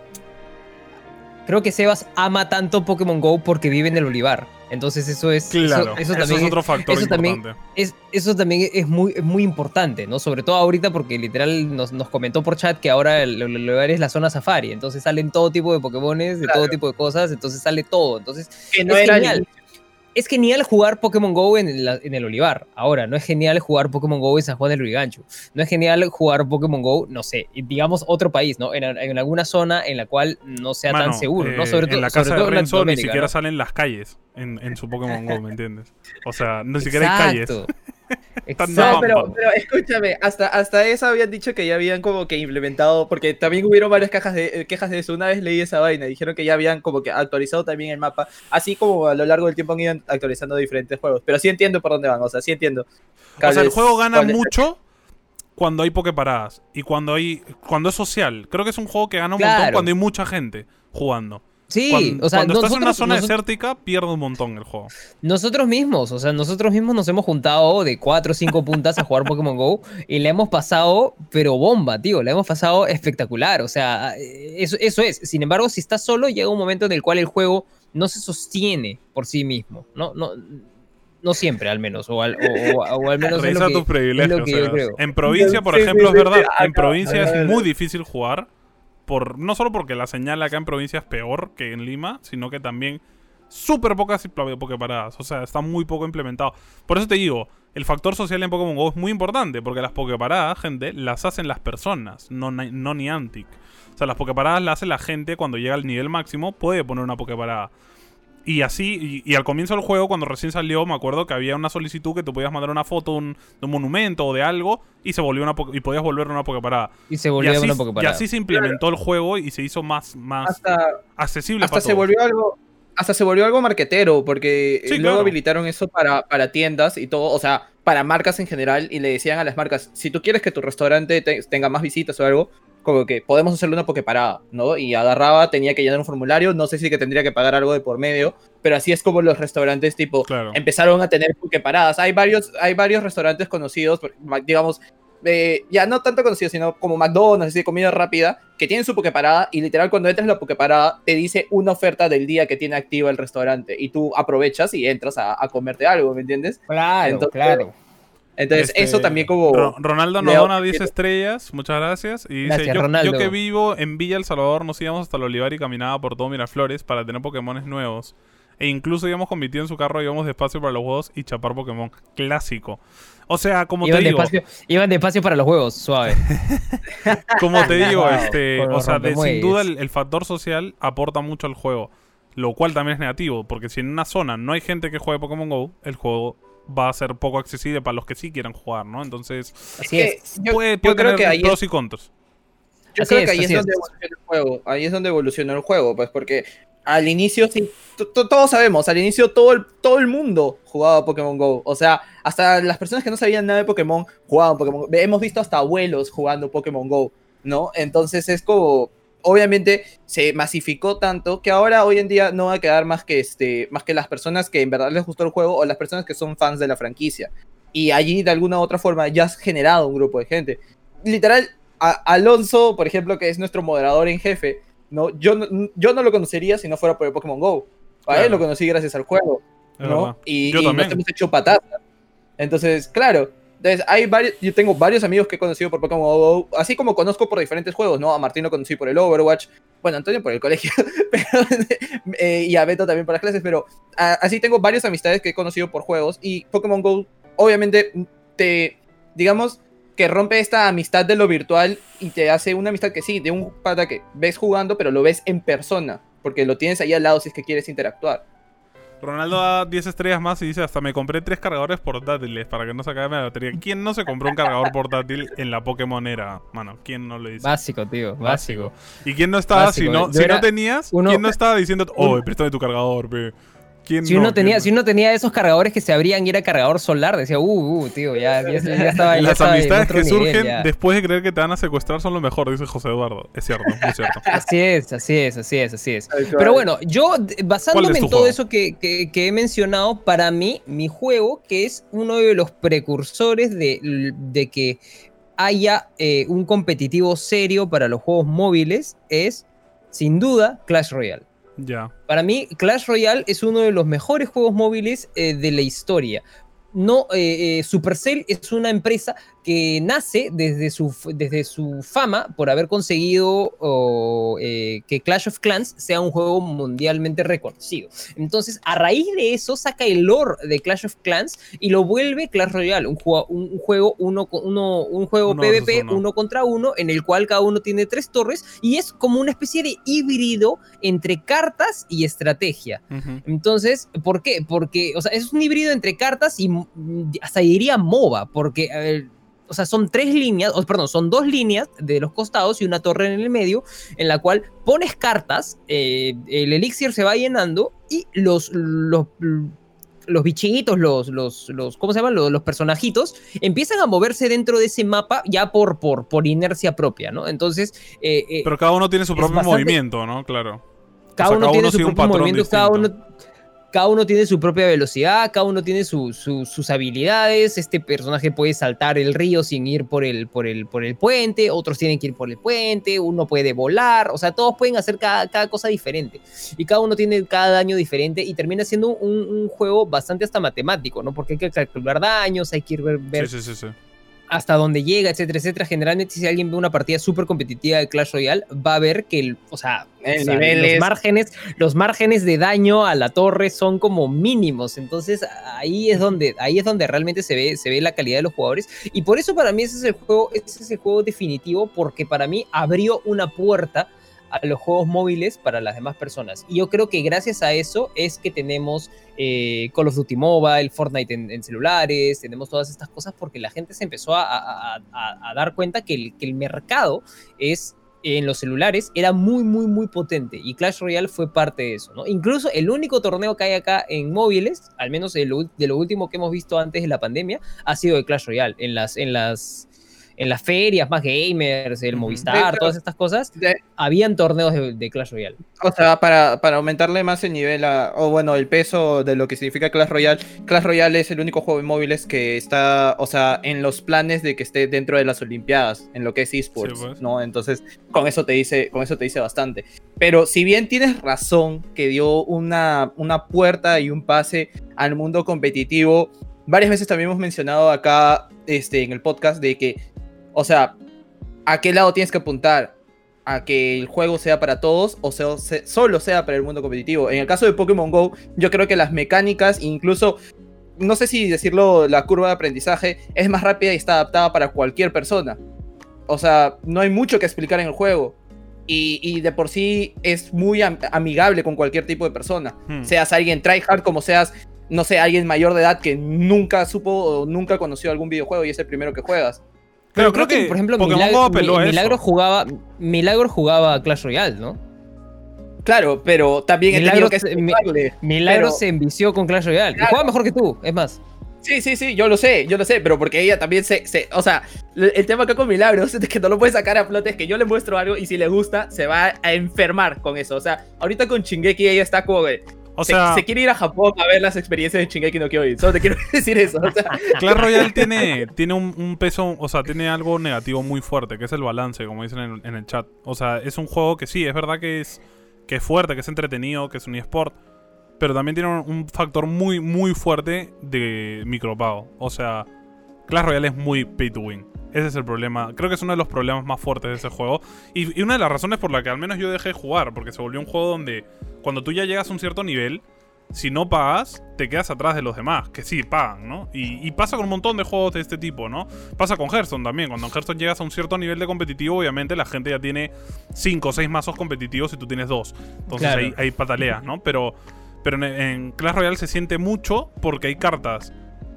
creo que Sebas ama tanto Pokémon Go porque vive en el olivar. Entonces eso es... Claro, eso, eso, también es otro factor eso también- importante. es, eso también es muy, es muy importante, ¿no? Sobre todo ahorita porque literal nos, nos comentó por chat que ahora el, el lugar es la zona safari, entonces salen todo tipo de Pokémones, de todo tipo de cosas, entonces sale todo. Entonces Que no es era genial. Es genial jugar Pokémon Go en el, en el olivar. Ahora, no es genial jugar Pokémon Go en San Juan del Lurigancho. No es genial jugar Pokémon Go, no sé, digamos otro país, ¿no? En, en alguna zona en la cual no sea Mano, tan seguro, ¿no? eh, Sobre todo en la casa de en Renzo ni siquiera ¿no? salen las calles en, en su Pokémon Go, ¿me entiendes? O sea, ni [LAUGHS] siquiera hay calles. Exacto. Pero, escúchame, hasta, hasta eso habían dicho que ya habían como que implementado, porque también hubieron varias quejas de, eh, quejas de eso. Una vez leí esa vaina, dijeron que ya habían como que actualizado también el mapa, así como a lo largo del tiempo han ido actualizando diferentes juegos. Pero sí entiendo por dónde van, o sea, sí entiendo. O sea, el juego gana mucho cuando hay pokeparadas y cuando hay cuando es social. Creo que es un juego que gana un montón cuando hay mucha gente jugando. Sí, Cuando, o sea, cuando estás en una zona nosotros- desértica, pierde un montón el juego. Nosotros mismos, o sea, nosotros mismos nos hemos juntado de 4 o 5 puntas a jugar Pokémon Go y le hemos pasado, pero bomba, tío, le hemos pasado espectacular, o sea, eh, eso, eso es. Sin embargo, si estás solo, llega un momento en el cual el juego no se sostiene por sí mismo, no, no, no siempre al menos, o al, o, o- o al menos es Revisa lo que, tus privilegios. es lo que yo Sebas. creo. En provincia, por Sí, ejemplo, sí, es verdad. en provincia acá, es muy acá. difícil jugar. Por, no solo porque la señal acá en provincia es peor que en Lima, sino que también súper pocas pokeparadas. O sea, está muy poco implementado. Por eso te digo, el factor social en Pokémon GO es muy importante, porque las pokeparadas, gente, las hacen las personas, no, no Niantic. O sea, las pokeparadas las hace la gente cuando llega al nivel máximo, puede poner una pokeparada. Y así, y, y al comienzo del juego, cuando recién salió, me acuerdo que había una solicitud que tú podías mandar una foto de un, de un monumento o de algo y se volvió una y podías volver una pokeparada. Y se Y volvió así, una y Poképarada. así se implementó el juego y se hizo más, más Hasta, accesible hasta para se todos. volvió algo hasta se volvió algo marquetero porque Sí, luego claro. habilitaron eso para, para tiendas y todo, o sea, para marcas en general y le decían a las marcas, si tú quieres que tu restaurante te- tenga más visitas o algo, como que podemos hacerle una pokeparada, ¿no? Y agarraba, tenía que llenar un formulario, no sé si que tendría que pagar algo de por medio, pero así es como los restaurantes tipo Claro. empezaron a tener pokeparadas. Hay varios hay varios restaurantes conocidos, digamos eh, ya no tanto conocidos, sino como McDonald's, así de comida rápida, que tienen su pokeparada y literal cuando entras a la pokeparada te dice una oferta del día que tiene activa el restaurante y tú aprovechas y entras a, a comerte algo, ¿me entiendes? Claro, Entonces, claro. Entonces Este, eso también como... Ro- Ronaldo nos Leo- dona 10 estrellas, muchas gracias. Y dice, Gracias, yo, Ronaldo. yo que vivo en Villa El Salvador, nos íbamos hasta el Olivar y caminaba por todo Miraflores para tener Pokémones nuevos. E incluso íbamos con mi tío en su carro, íbamos despacio para los juegos y chapar Pokémon. Clásico. O sea, como Iban te digo, despacio, iban despacio para los juegos, suave. [LAUGHS] como te digo, Wow, este, o sea, de- sin duda el, el factor social aporta mucho al juego. Lo cual también es negativo, porque si en una zona no hay gente que juegue Pokémon GO, el juego va a ser poco accesible para los que sí quieran jugar, ¿no? Entonces, Así Es yo, puede, yo creo que ahí pros es, y contras. yo Así creo es, que ahí es donde es. evoluciona el juego. Ahí es donde evoluciona el juego, pues porque al inicio sí, to- to- todos sabemos, al inicio todo el, todo el mundo jugaba Pokémon Go. O sea, hasta las personas que no sabían nada de Pokémon jugaban Pokémon Go. Hemos visto hasta abuelos jugando Pokémon Go, ¿no? Entonces es como, obviamente se masificó tanto que ahora hoy en día no va a quedar más que, este, más que las personas que en verdad les gustó el juego o las personas que son fans de la franquicia. Y allí de alguna u otra forma ya has generado un grupo de gente. Literal, a- Alonso, por ejemplo, que es nuestro moderador en jefe, ¿no? Yo, no- yo no lo conocería si no fuera por el Pokémon Go. A él lo conocí gracias al juego, ¿no? Y, Yo y nos hemos hecho patadas. Entonces, claro. Entonces, hay varios, yo tengo varios amigos que he conocido por Pokémon Go, así como conozco por diferentes juegos, ¿no? A Martín lo conocí por el Overwatch, bueno, Antonio por el colegio, [LAUGHS] eh, y a Beto también por las clases, pero así tengo varias amistades que he conocido por juegos y Pokémon Go, obviamente, te, digamos, que rompe esta amistad de lo virtual y te hace una amistad que sí, de un pata que ves jugando, pero lo ves en persona, porque lo tienes ahí al lado si es que quieres interactuar. Ronaldo da 10 estrellas más y dice, hasta me compré tres cargadores portátiles para que no se acabe la batería. ¿Quién no se compró un cargador portátil en la Pokémon era? Mano, ¿quién no lo dice? Básico, tío, básico. ¿Y quién no estaba, Básico, si no, yo si no tenías, uno- quién no estaba diciendo, oh, préstame tu cargador, pe? ¿Quién Si no? uno, tenía, ¿Quién si uno tenía esos cargadores que se abrían y era cargador solar, decía, uh, uh, tío, ya, ya, ya [LAUGHS] estaba ya Las estaba en amistades otro que nivel, surgen ya. después de creer que te van a secuestrar son lo mejor, dice José Eduardo. Es cierto, muy cierto. [LAUGHS] Así es, así es, así es, así es. Pero bueno, yo basándome en todo juego? eso que, que- que he mencionado, para mí, mi juego, que es uno de los precursores de, de que haya eh, un competitivo serio para los juegos móviles, es sin duda Clash Royale. Para mí, Clash Royale es uno de los mejores juegos móviles eh, de la historia. No, eh, eh, Supercell es una empresa que nace desde su, desde su fama por haber conseguido eh, que Clash of Clans sea un juego mundialmente reconocido. Entonces, a raíz de eso, saca el lore de Clash of Clans y lo vuelve Clash Royale, un, juego- un- juego, uno, uno, un juego Uno PvP, uno. uno contra uno, en el cual cada uno tiene tres torres y es como una especie de híbrido entre cartas y estrategia. Entonces, ¿por qué? Porque, o sea, es un híbrido entre cartas y, hasta diría MOBA, porque a ver, o sea, son tres líneas, o, perdón, son dos líneas de los costados y una torre en el medio, en la cual pones cartas, eh, el elixir se va llenando y los, los, los bichitos, los, los, los, ¿cómo se llaman? Los, los personajitos, empiezan a moverse dentro de ese mapa ya por, por, por inercia propia, ¿no? Entonces... eh, eh, Pero cada uno tiene su propio bastante- movimiento, ¿no? Claro. cada o sea, uno cada tiene su propio movimiento, cada uno. Cada uno tiene su propia velocidad, cada uno tiene su- su- sus habilidades. Este personaje puede saltar el río sin ir por el, por, el, por el puente, otros tienen que ir por el puente, uno puede volar, o sea, todos pueden hacer cada, cada cosa diferente. Y cada uno tiene cada daño diferente y termina siendo un, juego bastante hasta matemático, ¿no? Porque hay que calcular daños, hay que ir ver, sí, sí, sí. Hasta dónde llega, etcétera, etcétera. Generalmente, si alguien ve una partida súper competitiva de Clash Royale, va a ver que, el, o sea, El o sea, los, es- márgenes, los márgenes de daño a la torre son como mínimos. Entonces, ahí es donde, ahí es donde realmente se ve, se ve la calidad de los jugadores. Y por eso, para mí, ese es el juego, ese es el juego definitivo, porque para mí abrió una puerta a los juegos móviles para las demás personas. Y yo creo que gracias a eso es que tenemos eh, Call of Duty Mobile, Fortnite en, celulares, tenemos todas estas cosas porque la gente se empezó a dar cuenta que el, que el mercado es en los celulares era muy, muy, muy potente y Clash Royale fue parte de eso, ¿no? Incluso el único torneo que hay acá en móviles, al menos de lo, de lo último que hemos visto antes de la pandemia, ha sido de Clash Royale, en las, en las, en las ferias más gamers, el. Movistar, De todas estas cosas, De- habían torneos de, de Clash Royale. O sea, para, para aumentarle más el nivel, a- o bueno, el peso de lo que significa Clash Royale, Clash Royale es el único juego de móviles que está, o sea, en los planes de que esté dentro de las Olimpiadas, en lo que es esports, Sí, pues. ¿no? Entonces, con eso te dice, con eso te dice bastante. Pero si bien tienes razón que dio una, una puerta y un pase al mundo competitivo, varias veces también hemos mencionado acá este, en el podcast de que, o sea, ¿a qué lado tienes que apuntar? a que el juego sea para todos o sea, se- solo sea para el mundo competitivo. En el caso de Pokémon Go, yo creo que las mecánicas, incluso, no sé si decirlo, la curva de aprendizaje es más rápida y está adaptada para cualquier persona. O sea, no hay mucho que explicar en el juego. Y, y de por sí es muy am- amigable con cualquier tipo de persona. Hmm. Seas alguien tryhard como seas, no sé, alguien mayor de edad que nunca supo o nunca conoció algún videojuego y es el primero que juegas. Pero creo, que, por ejemplo, Pokémon Milagro, eso. Milagro jugaba, Milagro jugaba a Clash Royale, ¿no? Claro, pero también he tenido Milagros, que. Milagro Pero- se envició con Clash Royale. Y Claro. juega mejor que tú, es más. Sí, sí, sí, yo lo sé, yo lo sé, pero porque ella también se, se- o sea, el tema acá con Milagros [LAUGHS] es que no lo puede sacar a flote, es que yo le muestro algo y si le gusta, se va a enfermar con eso, o sea, ahorita con Shingeki ella está como O se, sea, se quiere ir a Japón a ver las experiencias de Shingeki no Kyojin, solo te quiero [LAUGHS] decir eso, o sea, [LAUGHS] Clash Royale tiene, tiene un, un peso, o sea, tiene algo negativo muy fuerte, que es el balance, como dicen en, en el chat. O sea, es un juego que sí, es verdad que es, que es fuerte, que es entretenido, que es un eSport, pero también tiene un factor muy, muy fuerte de micropago. O sea, Clash Royale es muy pay to win. Ese es el problema. Creo que es uno de los problemas más fuertes de ese juego. Y, y una de las razones por la que al menos yo dejé de jugar, porque se volvió un juego donde cuando tú ya llegas a un cierto nivel, si no pagas, te quedas atrás de los demás, que sí, pagan, ¿no? Y, y pasa con un montón de juegos de este tipo, ¿no? Pasa con Hearthstone también. Cuando en Hearthstone llegas a un cierto nivel de competitivo, obviamente la gente ya tiene 5 o 6 mazos competitivos y tú tienes 2. Entonces Claro. ahí, ahí pataleas, ¿no? Pero, pero en, en Clash Royale se siente mucho porque hay cartas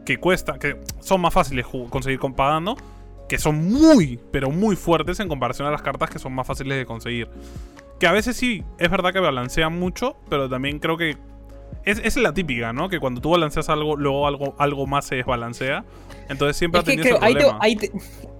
que cuestan, que son más fáciles conseguir con pagando, que son muy, pero muy fuertes en comparación a las cartas que son más fáciles de conseguir. Que a veces sí, es verdad que balancean mucho, pero también creo que es, es la típica, ¿no? Que cuando tú balanceas algo, luego algo, algo más se desbalancea. Entonces siempre Es ha que tenido creo- ese ahí, te, problema. ahí, te,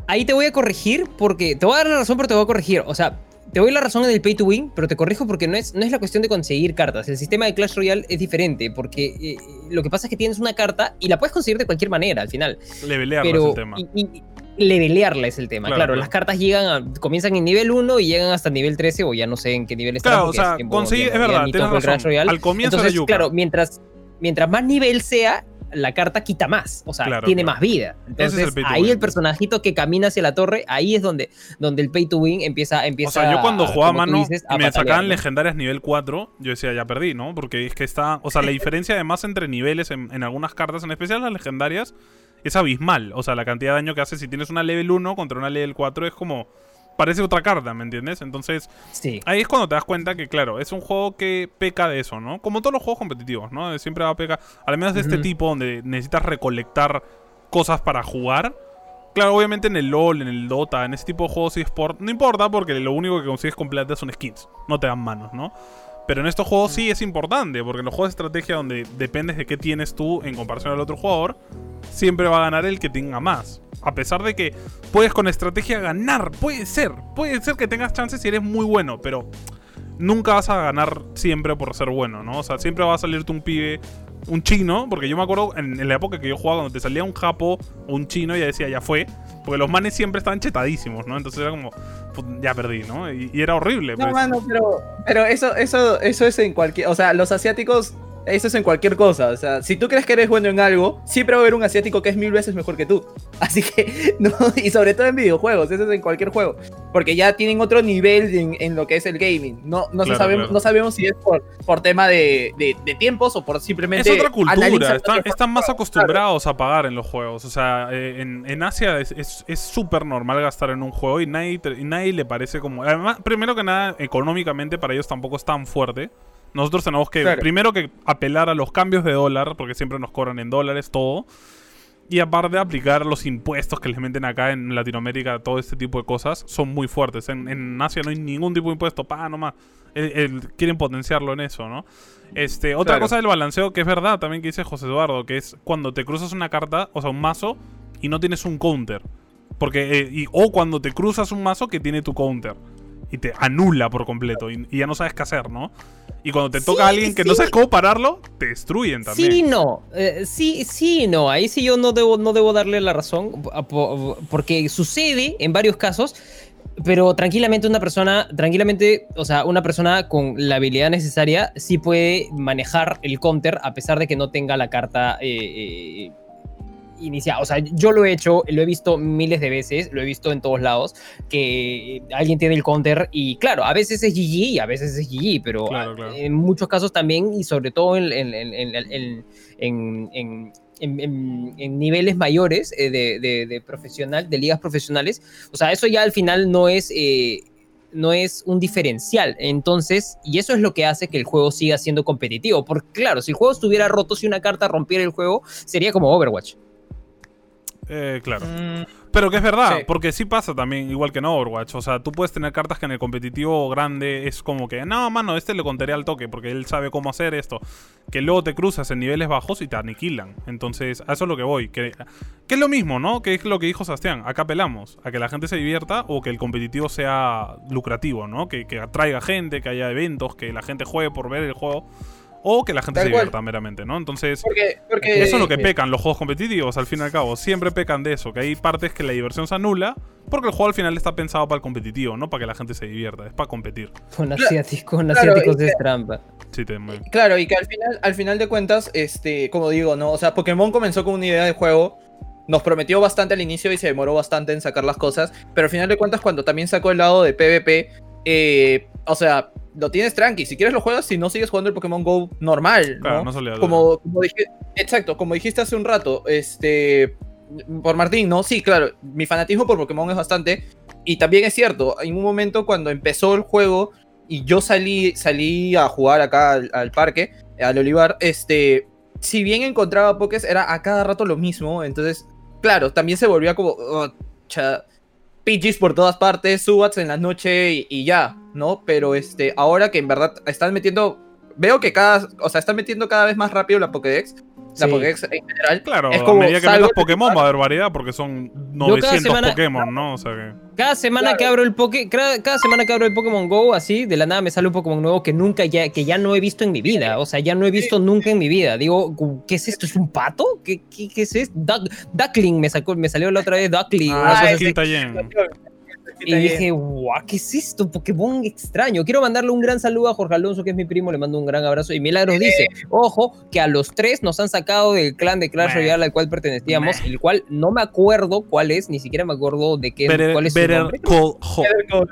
ahí te voy a corregir porque te voy a dar la razón, pero te voy a corregir. O sea, te doy la razón en el pay to win, pero te corrijo porque no es, no es la cuestión de conseguir cartas. El sistema de Clash Royale es diferente porque eh, lo que pasa es que tienes una carta y la puedes conseguir de cualquier manera al final. Levelearla es pero el tema. y- y- levelearla es el tema. Claro, Claro, claro. las cartas llegan a- comienzan en nivel 1 y llegan hasta nivel 13 o ya no sé en qué nivel están. Claro, o sea, conseguir, es verdad, tienes razón. Al comienzo Entonces, de claro, mientras, mientras más nivel sea, la carta quita más, o sea, Claro, tiene claro. más vida. Ese es el Entonces, ahí el personajito que camina hacia la torre, ahí es donde, donde el pay to win empieza, O empieza sea, yo cuando a- jugaba tú mano dices, a me patalear, sacaban ¿no? legendarias nivel 4, yo decía, ya perdí, ¿no? Porque es que está. O sea, la [LAUGHS] diferencia además entre niveles en, en algunas cartas, en especial las legendarias, es abismal. O sea, la cantidad de daño que hace si tienes una level 1 contra una level 4 es como parece otra carta, ¿me entiendes? Entonces, Sí. ahí es cuando te das cuenta que, claro, es un juego que peca de eso, ¿no? Como todos los juegos competitivos, ¿no? Siempre va a pecar, al menos de este tipo, donde necesitas recolectar cosas para jugar. Claro, obviamente en el LoL, en el Dota, en ese tipo de juegos eSport, no importa porque lo único que consigues con plata son skins, no te dan manos, ¿no? Pero en estos juegos sí es importante, porque en los juegos de estrategia donde dependes de qué tienes tú en comparación al otro jugador, siempre va a ganar el que tenga más. A pesar de que puedes con estrategia ganar, puede ser, puede ser que tengas chances si eres muy bueno, pero nunca vas a ganar siempre por ser bueno, ¿no? O sea, siempre va a salirte un pibe, un chino, porque yo me acuerdo en, en la época que yo jugaba, cuando te salía un japo o un chino, ya decía, ya fue, porque los manes siempre estaban chetadísimos, ¿no? Entonces era como, "Put, ya perdí, ¿no? Y, y era horrible. No, pues. mano, pero, pero eso, eso, eso es en cualquier. O sea, los asiáticos, eso es en cualquier cosa. O sea, si tú crees que eres bueno en algo, siempre va a haber un asiático que es mil veces mejor que tú. [LAUGHS] Así que, no, y sobre todo en videojuegos, eso es en cualquier juego. Porque ya tienen otro nivel en, en lo que es el gaming. No, no, Claro, sabemos, claro. no sabemos si es por, por tema de, de- de tiempos o por simplemente. Es otra cultura, están, más acostumbrados a pagar en los juegos. O sea, eh, en, en Asia es- súper normal gastar en un juego y nadie, y nadie le parece como... Además, primero que nada, económicamente para ellos tampoco es tan fuerte. Nosotros tenemos que, Claro. primero que apelar a los cambios de dólar, porque siempre nos cobran en dólares todo. Y aparte aplicar los impuestos que les meten acá en Latinoamérica, todo este tipo de cosas, son muy fuertes. En, en Asia no hay ningún tipo de impuesto, pa, nomás. El- el- quieren potenciarlo en eso, ¿no? Este, otra Claro. cosa del balanceo que es verdad también que dice José Eduardo, que es cuando te cruzas una carta, o sea, un mazo, y no tienes un counter. Porque, eh, y- o cuando te cruzas un mazo que tiene tu counter. Y te anula por completo. Y, y ya no sabes qué hacer, ¿no? Y cuando te toca Sí, a alguien que no sabes cómo pararlo, te destruyen también. Sí, no. Eh, sí, sí, no. Ahí sí yo no debo, no debo darle la razón. Porque sucede en varios casos. Pero tranquilamente una persona, tranquilamente, o sea, una persona con la habilidad necesaria sí puede manejar el counter a pesar de que no tenga la carta eh, eh, iniciar. O sea, yo lo he hecho, lo he visto miles de veces, lo he visto en todos lados, que alguien tiene el counter y claro, a veces es GG y a veces es GG, pero claro, claro. en muchos casos también y sobre todo en, en, en, en niveles mayores eh, de, de, de, profesional, de ligas profesionales, o sea, eso ya al final no es... Eh, no es un diferencial. Entonces, y eso es lo que hace que el juego siga siendo competitivo. Porque claro, si el juego estuviera roto, si una carta rompiera el juego, sería como Overwatch. Eh, claro. Mm, Pero que es verdad, Sí. porque sí pasa también, igual que en Overwatch. O sea, tú puedes tener cartas que en el competitivo grande es como que, no, mano, este le contaré al toque, porque él sabe cómo hacer esto. Que luego te cruzas en niveles bajos y te aniquilan. Entonces, a eso es lo que voy. Que, que es lo mismo, ¿no? Que es lo que dijo Sebastián. Acá apelamos a que la gente se divierta o que el competitivo sea lucrativo, ¿no? Que, que atraiga gente, que haya eventos, que la gente juegue por ver el juego. O que la gente Tal se cual. divierta meramente, ¿no? Entonces, porque, porque eso es lo que eh, pecan los juegos competitivos, al fin y al cabo. Siempre pecan de eso, que hay partes que la diversión se anula, porque el juego al final está pensado para el competitivo, no para que la gente se divierta, es para competir. Con asiáticos, con claro, asiáticos es que- trampa. Sí, te muy- Claro, y que al final, al final de cuentas, este, como digo, ¿no? O sea, Pokémon comenzó con una idea de juego. Nos prometió bastante al inicio y se demoró bastante en sacar las cosas. Pero al final de cuentas, cuando también sacó el lado de PvP, eh, o sea, lo tienes tranqui. Si quieres lo juegas, si no sigues jugando el Pokémon Go normal, Claro, ¿no? no como, como dije, exacto, como dijiste hace un rato, este, por Martín, ¿no? Sí, claro, mi fanatismo por Pokémon es bastante. Y también es cierto, en un momento cuando empezó el juego y yo salí, salí a jugar acá al, al parque, al Olivar, este, si bien encontraba Pokés, era a cada rato lo mismo. Entonces, claro, también se volvía como, oh, cha- Pidgeys por todas partes, Subats en la noche y, y ya, ¿no? Pero este, ahora que en verdad están metiendo, veo que cada, o sea, están metiendo cada vez más rápido la Pokédex, la Sí. Pokédex en general. Claro, Es a como medida que metas Pokémon va a haber variedad, porque son cada 900 semana- Pokémon, ¿no? O sea que... Cada semana Claro. que abro el Poké, cada, cada semana que abro el Pokémon Go, así, de la nada me sale un Pokémon nuevo que nunca ya, que ya no he visto en mi vida. O sea, ya no he visto nunca en mi vida. Digo, ¿qué es esto? ¿Es un pato? ¿Qué, qué, qué es esto? Duck- Duckling me sacó, me salió la otra vez Duckling. Ah, Y dije, guau, ¿qué es esto? Pokémon extraño. Quiero mandarle un gran saludo a Jorge Alonso, que es mi primo, le mando un gran abrazo. Y Milagros dice, ojo, que a los tres nos han sacado del clan de Clash. Royale al cual pertenecíamos, el cual no me acuerdo cuál es, ni siquiera me acuerdo de qué, cuál es su nombre. Call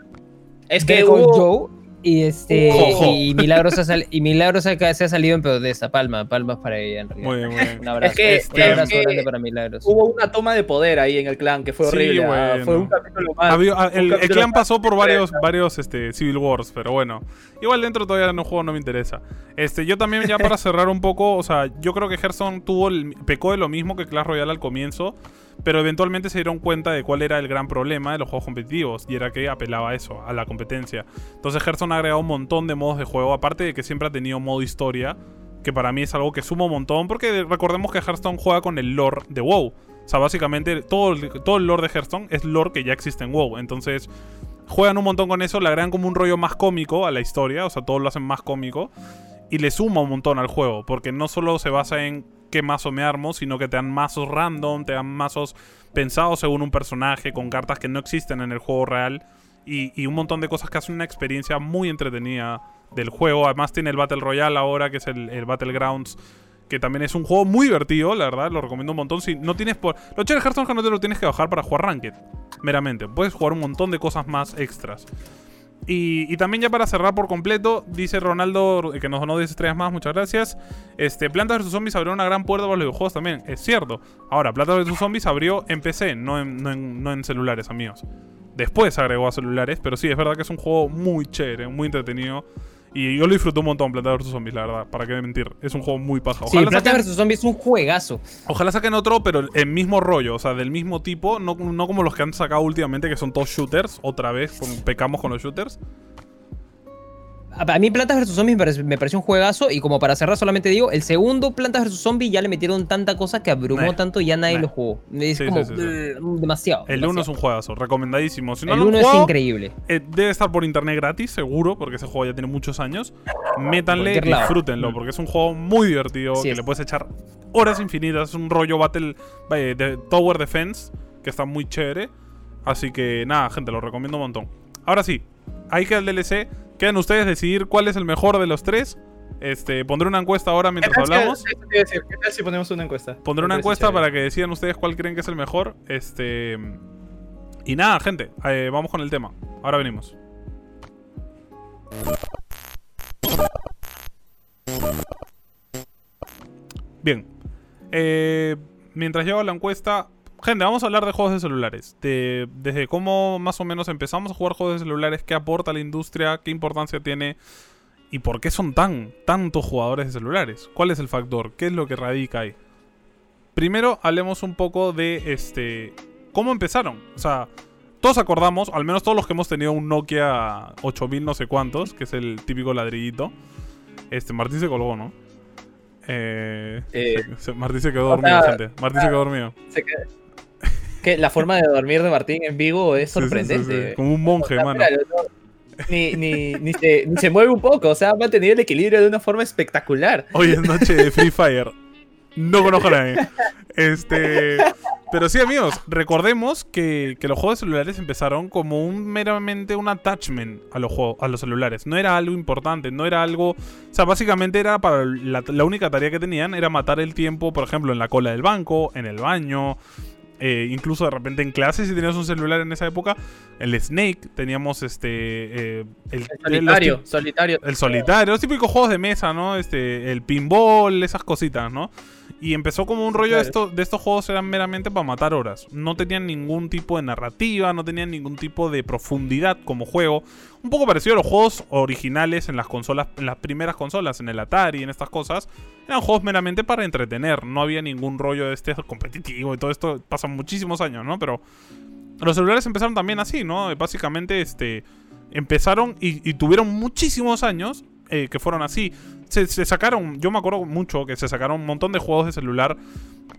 Es que hubo, Joe, Y este jo. y Milagros ha sal- y Milagros acá se ha salido en pedo de esta palma, palmas para ella en realidad. Muy bien, muy bien. Un abrazo, Es que- un este, abrazo es que- grande para Milagros. Hubo una toma de poder ahí en el clan que fue Sí, horrible. ah, bueno. Fue un capítulo más. Había- ah, un el, clan pasó por varios, varios este, Civil Wars, pero bueno. Igual dentro todavía no juego, no me interesa. Este, yo también ya para cerrar un poco, o sea, yo creo que Hearthstone tuvo el, pecó de lo mismo que Clash Royale al comienzo, pero eventualmente se dieron cuenta de cuál era el gran problema de los juegos competitivos, y era que apelaba a eso, a la competencia. Entonces Hearthstone ha agregado un montón de modos de juego, aparte de que siempre ha tenido modo historia, que para mí es algo que suma un montón, porque recordemos que Hearthstone juega con el lore de WoW. O sea, básicamente todo, todo el lore de Hearthstone es lore que ya existe en WoW. Entonces, juegan un montón con eso, le agregan como un rollo más cómico a la historia, o sea, todo lo hacen más cómico. Y le suma un montón al juego, porque no solo se basa en qué mazo me armo, sino que te dan mazos random, te dan mazos pensados según un personaje, con cartas que no existen en el juego real. Y, un montón de cosas que hacen una experiencia muy entretenida del juego. Además tiene el Battle Royale ahora, que es el, Battlegrounds, que también es un juego muy divertido, la verdad, lo recomiendo un montón. Si no tienes por... Lo chévere de Hearthstone no te lo tienes que bajar para jugar Ranked, meramente. Puedes jugar un montón de cosas más extras. Y, también ya para cerrar por completo, dice Ronaldo, que nos donó 10 estrellas más, muchas gracias. Este, Plantas vs Zombies abrió una gran puerta para los videojuegos también, es cierto. Ahora, Plantas vs Zombies abrió en PC, no en, no en- no en celulares, amigos. Después agregó a celulares, pero sí, es verdad que es un juego muy chévere, muy entretenido. Y yo lo disfruté un montón, Plantas vs Zombies, la verdad, para qué mentir. Es un juego muy paja. Sí, Ojalá Planta saquen- vs Zombies es un juegazo. Ojalá saquen otro, pero el mismo rollo, o sea, del mismo tipo, no, no como los que han sacado últimamente, que son todos shooters, otra vez, con- pecamos con los shooters. A mí Plantas vs Zombies me, pareció un juegazo y como para cerrar solamente digo, el segundo Plantas vs Zombies ya le metieron tanta cosa que abrumó tanto y ya nadie lo jugó. Es Sí, como sí, sí, sí. brr, demasiado. El 1 es un juegazo, recomendadísimo. Si no El lo han 1 es increíble. eh, debe estar por internet gratis, seguro, porque ese juego ya tiene muchos años. Métanle y disfrútenlo, Mm. porque es un juego muy divertido, que es. le puedes echar horas infinitas. Es un rollo Battle eh, de Tower Defense, que está muy chévere. Así que nada, gente, lo recomiendo un montón. Ahora sí, ahí queda el DLC. Quedan ustedes decidir cuál es el mejor de los tres. Este, pondré una encuesta ahora ¿Qué mientras si- hablamos. ¿Qué tal si ponemos una encuesta? Pondré una encuesta chévere. para que decidan ustedes cuál creen que es el mejor. Este. Y nada, gente. eh, vamos con el tema. Ahora venimos. Bien. Eh, mientras llego a la encuesta. Gente, vamos a hablar de juegos de celulares. De, desde cómo más o menos empezamos a jugar juegos de celulares, qué aporta a la industria, qué importancia tiene y por qué son tan tantos jugadores de celulares. ¿Cuál es el factor? ¿Qué es lo que radica ahí? Primero hablemos un poco de este cómo empezaron. O sea, todos acordamos, al menos todos los que hemos tenido un Nokia 8000 no sé cuántos, que es el típico ladrillito. Este, Martín se colgó, ¿no? Eh, Eh, [LAUGHS] Martín se quedó dormido, gente. Martín se quedó dormido. Se queda- Que la forma de dormir de Martín en vivo es Sí, sí, sí, sorprendente. sí. Como un monje, O sea, mano. ni, ni, ni, se, ni se mueve un poco, o sea, ha mantenido el equilibrio de una forma espectacular. Hoy es noche de Free Fire. No conozco a nadie. Este. Pero sí, amigos, recordemos que, que los juegos de celulares empezaron como un meramente un attachment a los juegos, a los celulares. No era algo importante, no era algo. O sea, básicamente era para la, la única tarea que tenían era matar el tiempo, por ejemplo, en la cola del banco, en el baño. Eh, incluso de repente en clase, si tenías un celular en esa época, el Snake, teníamos este. eh, el, solitario. el solitario, los típicos juegos de mesa, ¿no? Este, el pinball, esas cositas, ¿no? Y empezó como un rollo de, esto, de estos juegos eran meramente para matar horas. No tenían ningún tipo de narrativa, no tenían ningún tipo de profundidad como juego. Un poco parecido a los juegos originales en las consolas, en las primeras consolas, en el Atari, en estas cosas. Eran juegos meramente para entretener. No había ningún rollo de este competitivo y todo esto. Pasan muchísimos años, ¿no? Pero los celulares empezaron también así, ¿no? Básicamente, este. Empezaron y, y tuvieron muchísimos años eh, que fueron así. Se, se sacaron, yo me acuerdo mucho que se sacaron un montón de juegos de celular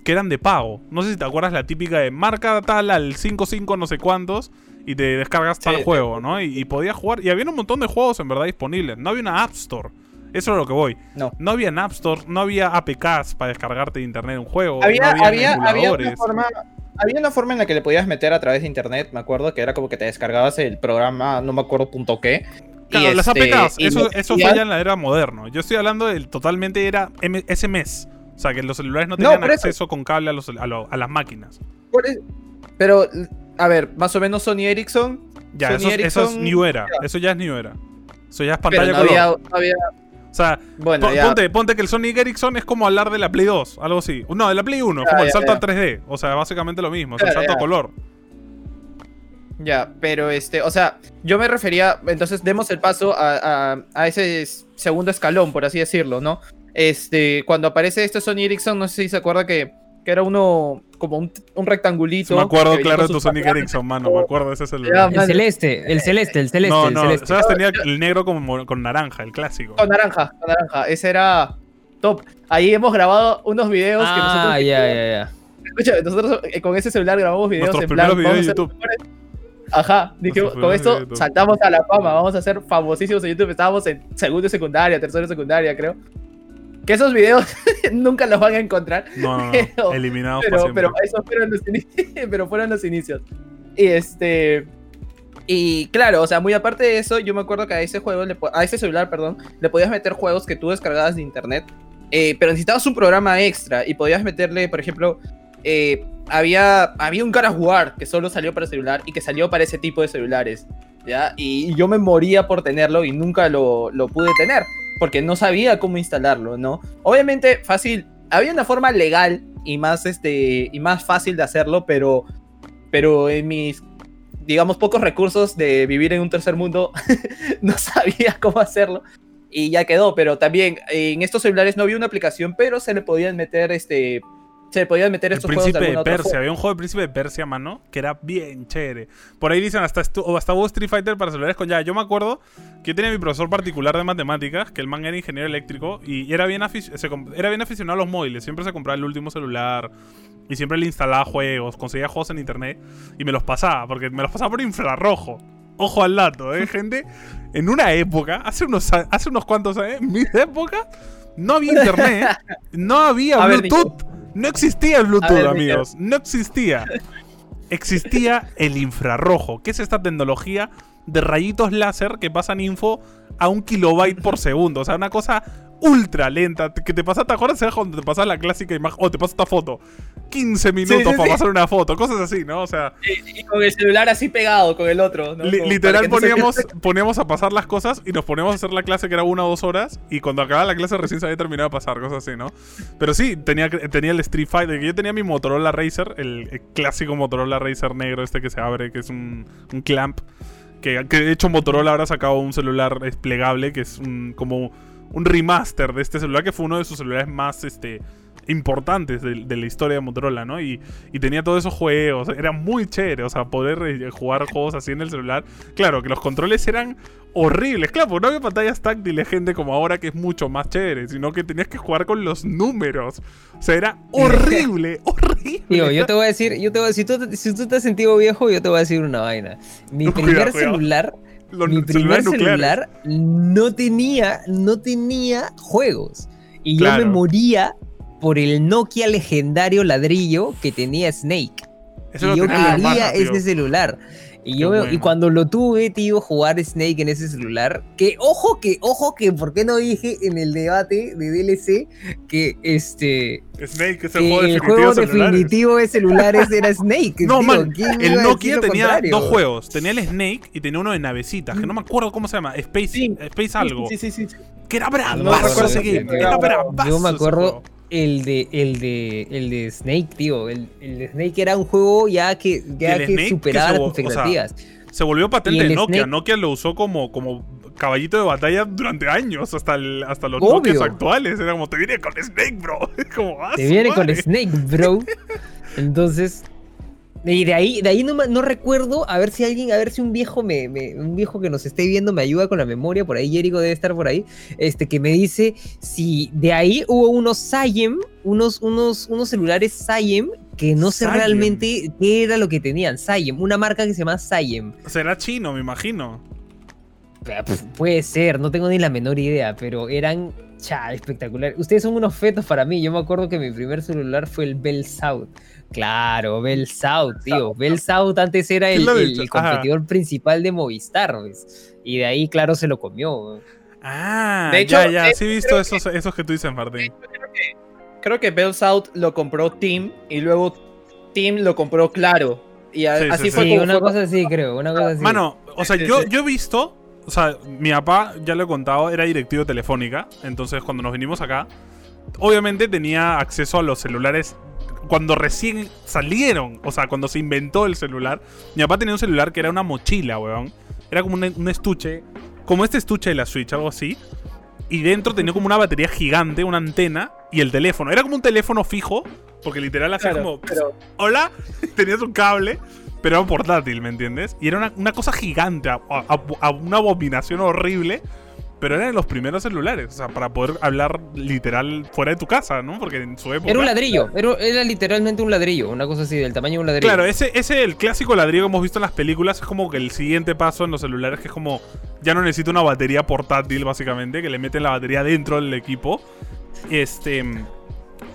que eran de pago. No sé si te acuerdas la típica de marca tal al 55 no sé cuántos y te descargas tal Sí, juego, ¿no? Y, y podías jugar. Y había un montón de juegos en verdad disponibles. No había una App Store. Eso es lo que voy. No. No había en App Store, no había APKs para descargarte de internet un juego. Había, no había, había, una forma, había una forma en la que le podías meter a través de internet, me acuerdo, que era como que te descargabas el programa, no me acuerdo punto qué. Y Claro, las este, APKs, y eso, eso ya en la era moderno. Yo estoy hablando del totalmente era M- SMS. O sea, que los celulares no No, tenían eso. acceso con cable a, los, a, lo- a las máquinas. Por e- Pero, a ver, más o menos Sony Ericsson. Ya, Sony eso, es- eso es Ericsson- New Era. Eso ya es New Era. Eso ya es Pero pantalla no color. había, no había- O sea, Bueno, po- ya. ponte, ponte que el Sonic Ericsson es como hablar de la Play 2, algo así. No, de la Play 1, Ya, como el salto ya. al 3D. O sea, básicamente lo mismo, es el salto a color. Ya, pero este, o sea, yo me refería, entonces demos el paso a, a- a ese segundo escalón, por así decirlo, ¿no? Este, cuando aparece este Sony Ericsson, no sé si se acuerda que, que era uno como un, un rectangulito. Sí, me acuerdo claro de tu Sonic Ericsson, mano. Me acuerdo de ese Ya, celular. El man. celeste, el celeste, el celeste, No, el no, celeste. ¿sabes? Tenía el negro como con naranja, el clásico. Con naranja, con naranja, ese era top. Ahí hemos grabado unos videos que nosotros... Ah, ya, ya, ya. Escucha, nosotros eh, con ese celular grabamos videos Nuestros en plan... primeros videos vamos de YouTube. mejores. Ajá, dijimos, con esto saltamos a la fama, vamos a ser famosísimos en YouTube. Estábamos en segundo de secundaria, tercero de secundaria, creo. Que esos videos [LAUGHS] nunca los van a encontrar. No, no, no. [LAUGHS] Pero- Eliminados Pero, siempre. pero esos fueron los, [LAUGHS] pero fueron los inicios. Y este. Y claro, o sea, muy aparte de eso, yo me acuerdo que a ese juego, le a ese celular, perdón, le podías meter juegos que tú descargabas de internet. eh, pero necesitabas un programa extra y podías meterle, por ejemplo, eh, había, había un of War que solo salió para celular y que salió para ese tipo de celulares. ¿ya? Y yo me moría por tenerlo y nunca lo, lo pude tener porque no sabía cómo instalarlo, ¿no? Obviamente, fácil, había una forma legal y más, este, y más fácil de hacerlo, pero, pero en mis, digamos, pocos recursos de vivir en un tercer mundo, [LAUGHS] no sabía cómo hacerlo. Y ya quedó, pero también en estos celulares no había una aplicación, pero se le podían meter este. Se podían meter El estos juegos de príncipe de alguna otra Persia, había un juego de príncipe de Persia, mano, que era bien chévere. Por ahí dicen hasta, o hasta hubo Street Fighter para celulares con ya. Yo me acuerdo que yo tenía mi profesor particular de matemáticas, que el man era ingeniero eléctrico y era bien, se era bien aficionado a los móviles. Siempre se compraba el último celular y siempre le instalaba juegos, conseguía juegos en internet y me los pasaba, porque me los pasaba por infrarrojo. Ojo al dato, ¿eh, [LAUGHS] gente? En una época, hace unos, hace unos cuantos años, en mi época, no había internet, no había [LAUGHS] Bluetooth, no existía el Bluetooth, ver, amigos, no existía. Existía el infrarrojo, que es esta tecnología de rayitos láser que pasan info a un kilobyte por [LAUGHS] segundo. O sea, una cosa ultra lenta. Que te pasa, ¿te acuerdas cuando te pasas la clásica imagen? O te pasa esta foto. 15 minutos sí, para sí. pasar una foto. Cosas así, ¿no? O sea, Y, y con el celular así pegado con el otro. ¿no? li- Como literal no poníamos, [LAUGHS] poníamos a pasar las cosas y nos poníamos a hacer la clase que era una o dos horas. Y cuando acababa la clase recién se había terminado de pasar, cosas así, ¿no? Pero sí, tenía, tenía el Street Fighter. Que yo tenía mi Motorola Racer, el, el clásico Motorola Racer negro, este que se abre, que es un, un clamp. Que, de hecho Motorola ahora ha sacado un celular desplegable que es un, como un remaster de este celular que fue uno de sus celulares más este, importantes de, de la historia de Motorola, ¿no? Y, y tenía todos esos juegos, era muy chévere, o sea, poder eh, jugar juegos así en el celular. Claro, que los controles eran horribles, claro, porque no había pantallas táctiles, gente, como ahora que es mucho más chévere, sino que tenías que jugar con los números. O sea, era [LAUGHS] horrible, horrible. Tío, yo te voy a decir, yo te voy a decir, si tú, te- si tú te has sentido viejo, yo te voy a decir una vaina. Mi primer cuidado. celular, Los mi primer nucleares. celular no tenía, no tenía juegos. Y yo me moría por el Nokia legendario ladrillo que tenía Snake. Eso y yo quería tío. ese celular. Y yo y cuando lo tuve, tío, jugar Snake en ese celular, que ojo que, ojo que, ¿por qué no dije en el debate de DLC que este Snake es el juego el definitivo juego de celulares. definitivo de celulares era [LAUGHS] Snake? No, tío? man, ¿Quién iba el Nokia tenía contrario? dos juegos. Tenía el Snake y tenía uno de navecitas, que no me acuerdo cómo se llama. Space, Sí. Space algo. Sí, sí, sí. sí. Que era bravazo Era bravazo Yo me acuerdo. El de el de el de Snake, tío. El, el de Snake era un juego ya que ya que superaba que se las vo- o sea, expectativas. Se volvió patente de Nokia. Snake- Nokia lo usó como, como caballito de batalla durante años, hasta, el- hasta los Obvio. Nokias actuales. Era como, te viene con Snake, bro. [LAUGHS] como, "Ah, Te viene con madre". Snake, bro. [LAUGHS] Entonces, y de ahí, de ahí no, no recuerdo, a ver si alguien, a ver si un viejo me, me- un viejo que nos esté viendo me ayuda con la memoria, por ahí Jericho debe estar por ahí, este, que me dice si de ahí hubo unos Sayem, unos, unos, unos celulares Sayem, que no sé Sayem. realmente qué era lo que tenían, Sayem, una marca que se llama Sayem. Será chino, me imagino. Pf, Puede ser, no tengo ni la menor idea, pero eran cha, espectacular. Ustedes son unos fetos para mí. Yo me acuerdo que mi primer celular fue el Bell South. Claro, Bell South, tío. Bell South antes era ¿Quién el, competidor principal de Movistar, ¿ves? Y de ahí, claro, se lo comió. Ah, De hecho, ya, ya. de- Sí he visto esos, esos que tú dices, Martín. Creo que Bell South lo compró Team y luego Team lo compró Claro. Y a- Sí, sí, así sí. fue Sí, como una fue- cosa así, creo. Una cosa así. Mano, o sea, yo, yo he visto. O sea, mi papá, ya lo he contado, era directivo de Telefónica. Entonces, cuando nos vinimos acá, obviamente tenía acceso a los celulares cuando recién salieron. O sea, cuando se inventó el celular. Mi papá tenía un celular que era una mochila, weón. Era como un, un estuche. Como este estuche de la Switch, algo así. Y dentro tenía como una batería gigante, una antena y el teléfono. Era como un teléfono fijo, porque literal hacía Claro, como. pero- Hola, [LAUGHS] tenías un cable, pero era portátil, ¿me entiendes? Y era una, una cosa gigante, a- a- a- una abominación horrible. Pero eran los primeros celulares, o sea, para poder hablar literal fuera de tu casa, ¿no? Porque en su época. Era un ladrillo, era, era literalmente un ladrillo, una cosa así, del tamaño de un ladrillo. Claro, ese, ese el clásico ladrillo que hemos visto en las películas es como que el siguiente paso en los celulares, que es como ya no necesita una batería portátil, básicamente, que le meten la batería dentro del equipo. Este.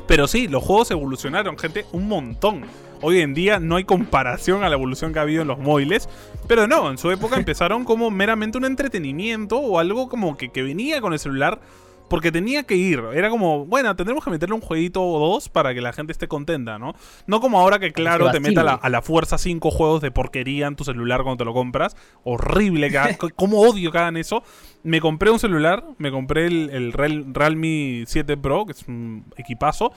Pero sí, los juegos evolucionaron, gente, un montón. Hoy en día no hay comparación a la evolución que ha habido en los móviles. Pero no, en su época [LAUGHS] empezaron como meramente un entretenimiento o algo como que, que venía con el celular porque tenía que ir. Era como, bueno, tendremos que meterle un jueguito o dos para que la gente esté contenta, ¿no? No como ahora que, claro, te meta a la, a la fuerza cinco juegos de porquería en tu celular cuando te lo compras. Horrible, que [LAUGHS] cómo odio que hagan eso. Me compré un celular, me compré el, el Real- Realme 7 Pro, que es un equipazo,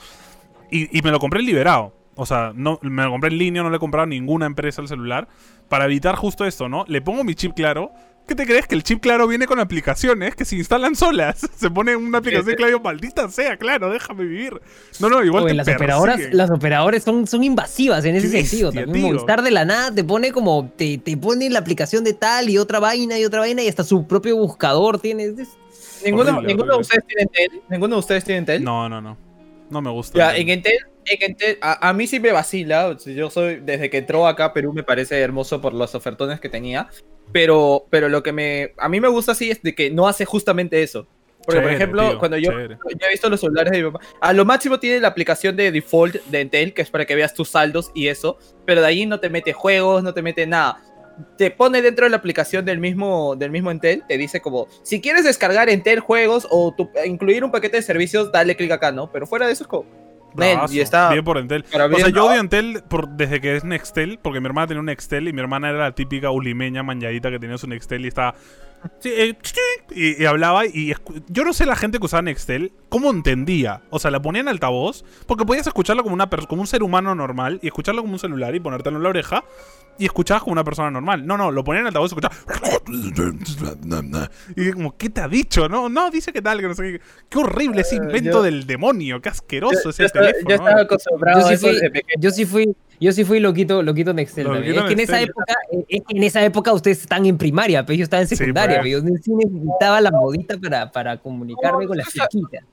y, y me lo compré liberado. O sea, no, me lo compré en línea, no le he comprado a ninguna empresa el celular. Para evitar justo esto, ¿no? Le pongo mi chip claro. ¿Qué te crees? Que el chip claro viene con aplicaciones que se instalan solas. [LAUGHS] Se pone una aplicación [LAUGHS] claro, maldita sea, claro, déjame vivir. No, no, igual Oye, te las operadoras, las operadoras son, son invasivas en ese sentido. bestia, También. Movistar de la nada te pone como, te, te pone la aplicación de tal y otra vaina y otra vaina y hasta su propio buscador tiene. es- Ninguno, Horrible, ninguno horrible. de ustedes tiene Entel. Ninguno de ustedes tiene Entel. No, no, no. No me gusta. Ya, en Entel a, a mí sí me vacila. Yo soy, desde que entró acá Perú me parece hermoso por los ofertones que tenía. Pero, pero lo que me, a mí me gusta así es de que no hace justamente eso. Porque, por ejemplo, tío, cuando yo, yo he visto los celulares de mi papá, a lo máximo tiene la aplicación de default de Entel, que es para que veas tus saldos y eso, pero de ahí no te mete juegos, no te mete nada. Te pone dentro de la aplicación del mismo, del mismo Entel, te dice como, si quieres descargar Entel juegos o tu- incluir un paquete de servicios, dale clic acá, ¿no? Pero fuera de eso es como... Bravazo, y está- Bien por Entel. para O sea, yo odio Entel por, desde que es Nextel, porque mi hermana tenía un Nextel y mi hermana era la típica ulimeña manjadita que tenía su Nextel y estaba. eh, y, y hablaba y yo no sé la gente que usaba Nextel cómo entendía. O sea, la ponía en altavoz porque podías escucharlo como, una como un ser humano normal y escucharlo como un celular y ponértelo en la oreja y escuchabas como una persona normal. No, no, lo ponía en altavoz y escuchaba. Y como, ¿qué te ha dicho? No, no, dice que tal, que no sé qué. Qué horrible ese Eh, invento yo- del demonio, qué asqueroso Yo, ese yo estaba, teléfono. yo estaba ¿no? acostumbrado Yo a sí fui, desde pequeño. yo sí fui, yo sí fui loquito, loquito Nextel Loquito también. Es que en esa época, es que en esa época ustedes están en primaria, pero yo estaba en secundaria, pues. pero yo sí necesitaba la modita para, para comunicarme con las chiquitas.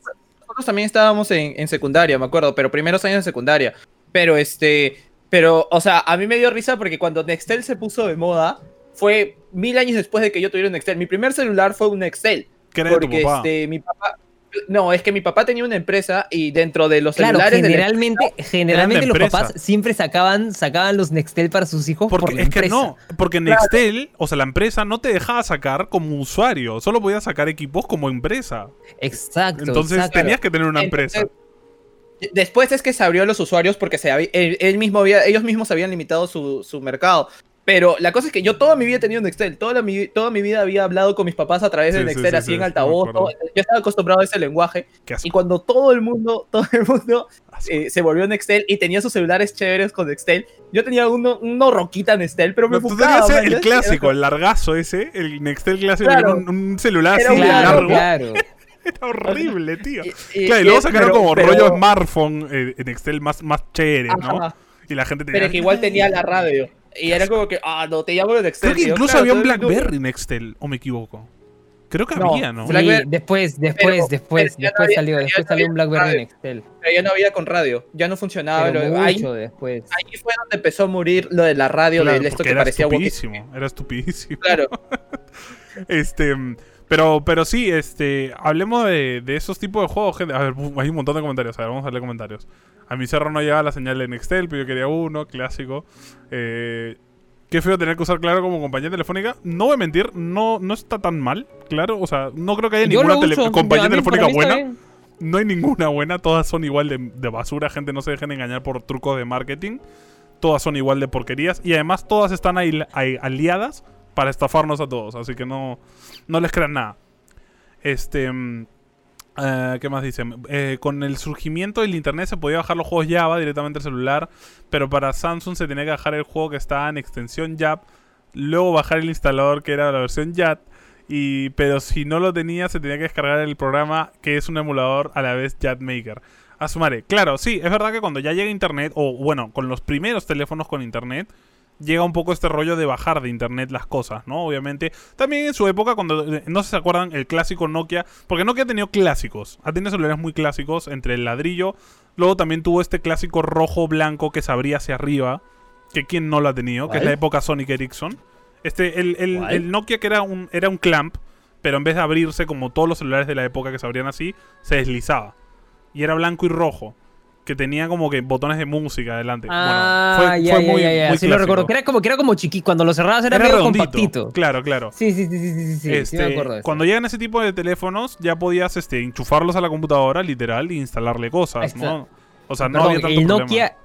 Nosotros también estábamos en, en secundaria, me acuerdo, pero primeros años de secundaria. Pero este, pero, o sea, a mí me dio risa porque cuando Nextel se puso de moda, fue mil años después de que yo tuviera un Nextel. Mi primer celular fue un Nextel. ¿Qué era de tu Porque papá? este, mi papá. No, es que mi papá tenía una empresa y dentro de los Claro, celulares. de la- generalmente, generalmente los papás siempre sacaban, sacaban los Nextel para sus hijos Porque por la es que no, porque Claro. Nextel, o sea, la empresa no te dejaba sacar como usuario, solo podías sacar equipos como empresa. Exacto. Entonces exacto. tenías que tener una Entonces, empresa. Después es que se abrió a los usuarios porque se había- él, él mismo había, ellos mismos habían limitado su, su mercado. Pero la cosa es que yo toda mi vida he tenido Nextel, toda, la, mi, toda mi vida había hablado con mis papás a través Sí, de Nextel, sí, así sí, en altavoz. todo- yo estaba acostumbrado a ese lenguaje. Y cuando todo el mundo, [LAUGHS] todo el mundo eh, se volvió Nextel y tenía sus celulares chéveres con Nextel, yo tenía uno, uno roquita Nextel, pero me No, el clásico, el largazo ese, el Nextel clásico, Claro. un, un celular así Claro, largo. claro. [LAUGHS] [LAUGHS] Era horrible, [LAUGHS] tío. Y- y- claro, y luego sacaron pero- como pero- rollo smartphone eh, en Nextel más, más chévere, ¿no? Ajá. Y la gente tenía... Pero que igual tenía la radio. Y era como que, ah, no, te llamo de Nextel. Creo que incluso claro, había un BlackBerry Nextel, o me equivoco. Creo que No, había, ¿no? Sí, después, después, pero- después, no después había- salió, después no salió un BlackBerry radio. Nextel. Pero ya no había con radio, ya no funcionaba. Pero lo- ahí, mucho después. ahí fue donde empezó a morir lo de la radio, Claro, de esto que era parecía estupidísimo, era estupidísimo. Claro, [LAUGHS] Este, pero, pero sí, este, hablemos de, de esos tipos de juegos, gente. A ver, hay un montón de comentarios. A ver, vamos a leer comentarios. A mi cerro no llegaba la señal de Nextel, pero yo quería uno, clásico. Eh, qué feo tener que usar Claro como compañía telefónica. No voy a mentir, no, no está tan mal, claro. O sea, no creo que haya Yo ninguna tele- compañía telefónica buena. bien. No hay ninguna buena, todas son igual de, de basura, gente, no se dejen engañar por trucos de marketing. Todas son igual de porquerías y además todas están aliadas para estafarnos a todos. Así que no, no les crean nada. Este. mm, eh, ¿Qué más dicen? Eh, con el surgimiento del internet se podía bajar los juegos Java directamente al celular, pero para Samsung se tenía que bajar el juego que estaba en extensión JAP, luego bajar el instalador que era la versión JAT, y, pero si no lo tenía se tenía que descargar el programa que es un emulador a la vez JAT Maker. A su madre. Claro, sí, es verdad que cuando ya llega internet, o bueno, con los primeros teléfonos con internet, llega un poco este rollo de bajar de internet las cosas, ¿no? Obviamente. También en su época, cuando eh, no sé si se acuerdan, el clásico Nokia. Porque Nokia ha tenido clásicos. Ha tenido celulares muy clásicos entre el ladrillo. Luego también tuvo este clásico rojo-blanco que se abría hacia arriba. Que quien no lo ha tenido, que es la época Sonic Ericsson. Este, el, el- el Nokia que era un, era un clamp, pero en vez de abrirse como todos los celulares de la época que se abrían así, se deslizaba. Y era blanco y rojo. Que tenía como que botones de música adelante. Ah, bueno, fue, ya, fue ya, muy, ya, muy sí lo recuerdo. Que era como, que era como chiqui, cuando lo cerrabas era, Era medio compactito. Claro, claro. Sí, sí, sí, sí, sí, sí, sí, sí Este, me acuerdo eso. cuando llegan ese tipo de teléfonos, ya podías este, enchufarlos a la computadora, literal, e instalarle cosas. ¿no? O sea, no había tanto el problema. Nokia,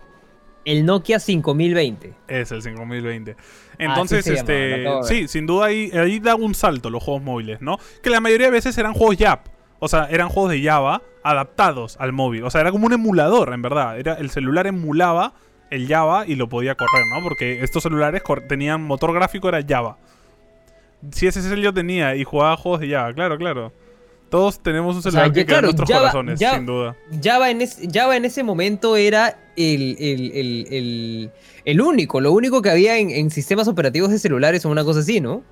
el Nokia 5020. Es el 5020. Entonces, llamaba, lo este. Sí, sin duda ahí, ahí da un salto los juegos móviles, ¿no? Que la mayoría de veces eran juegos YAP. O sea, eran juegos de Java adaptados al móvil. O sea, era como un emulador, en verdad. Era, el celular emulaba el Java y lo podía correr, ¿no? Porque estos celulares tenían motor gráfico, era Java. Si ese es el yo tenía y jugaba juegos de Java, claro, claro. Todos tenemos un celular ya, que queda en claro, nuestros Java- corazones, sin duda. Java en, es- Java en ese momento era el, el, el, el, el único, lo único que había en, en sistemas operativos de celulares o una cosa así, ¿no?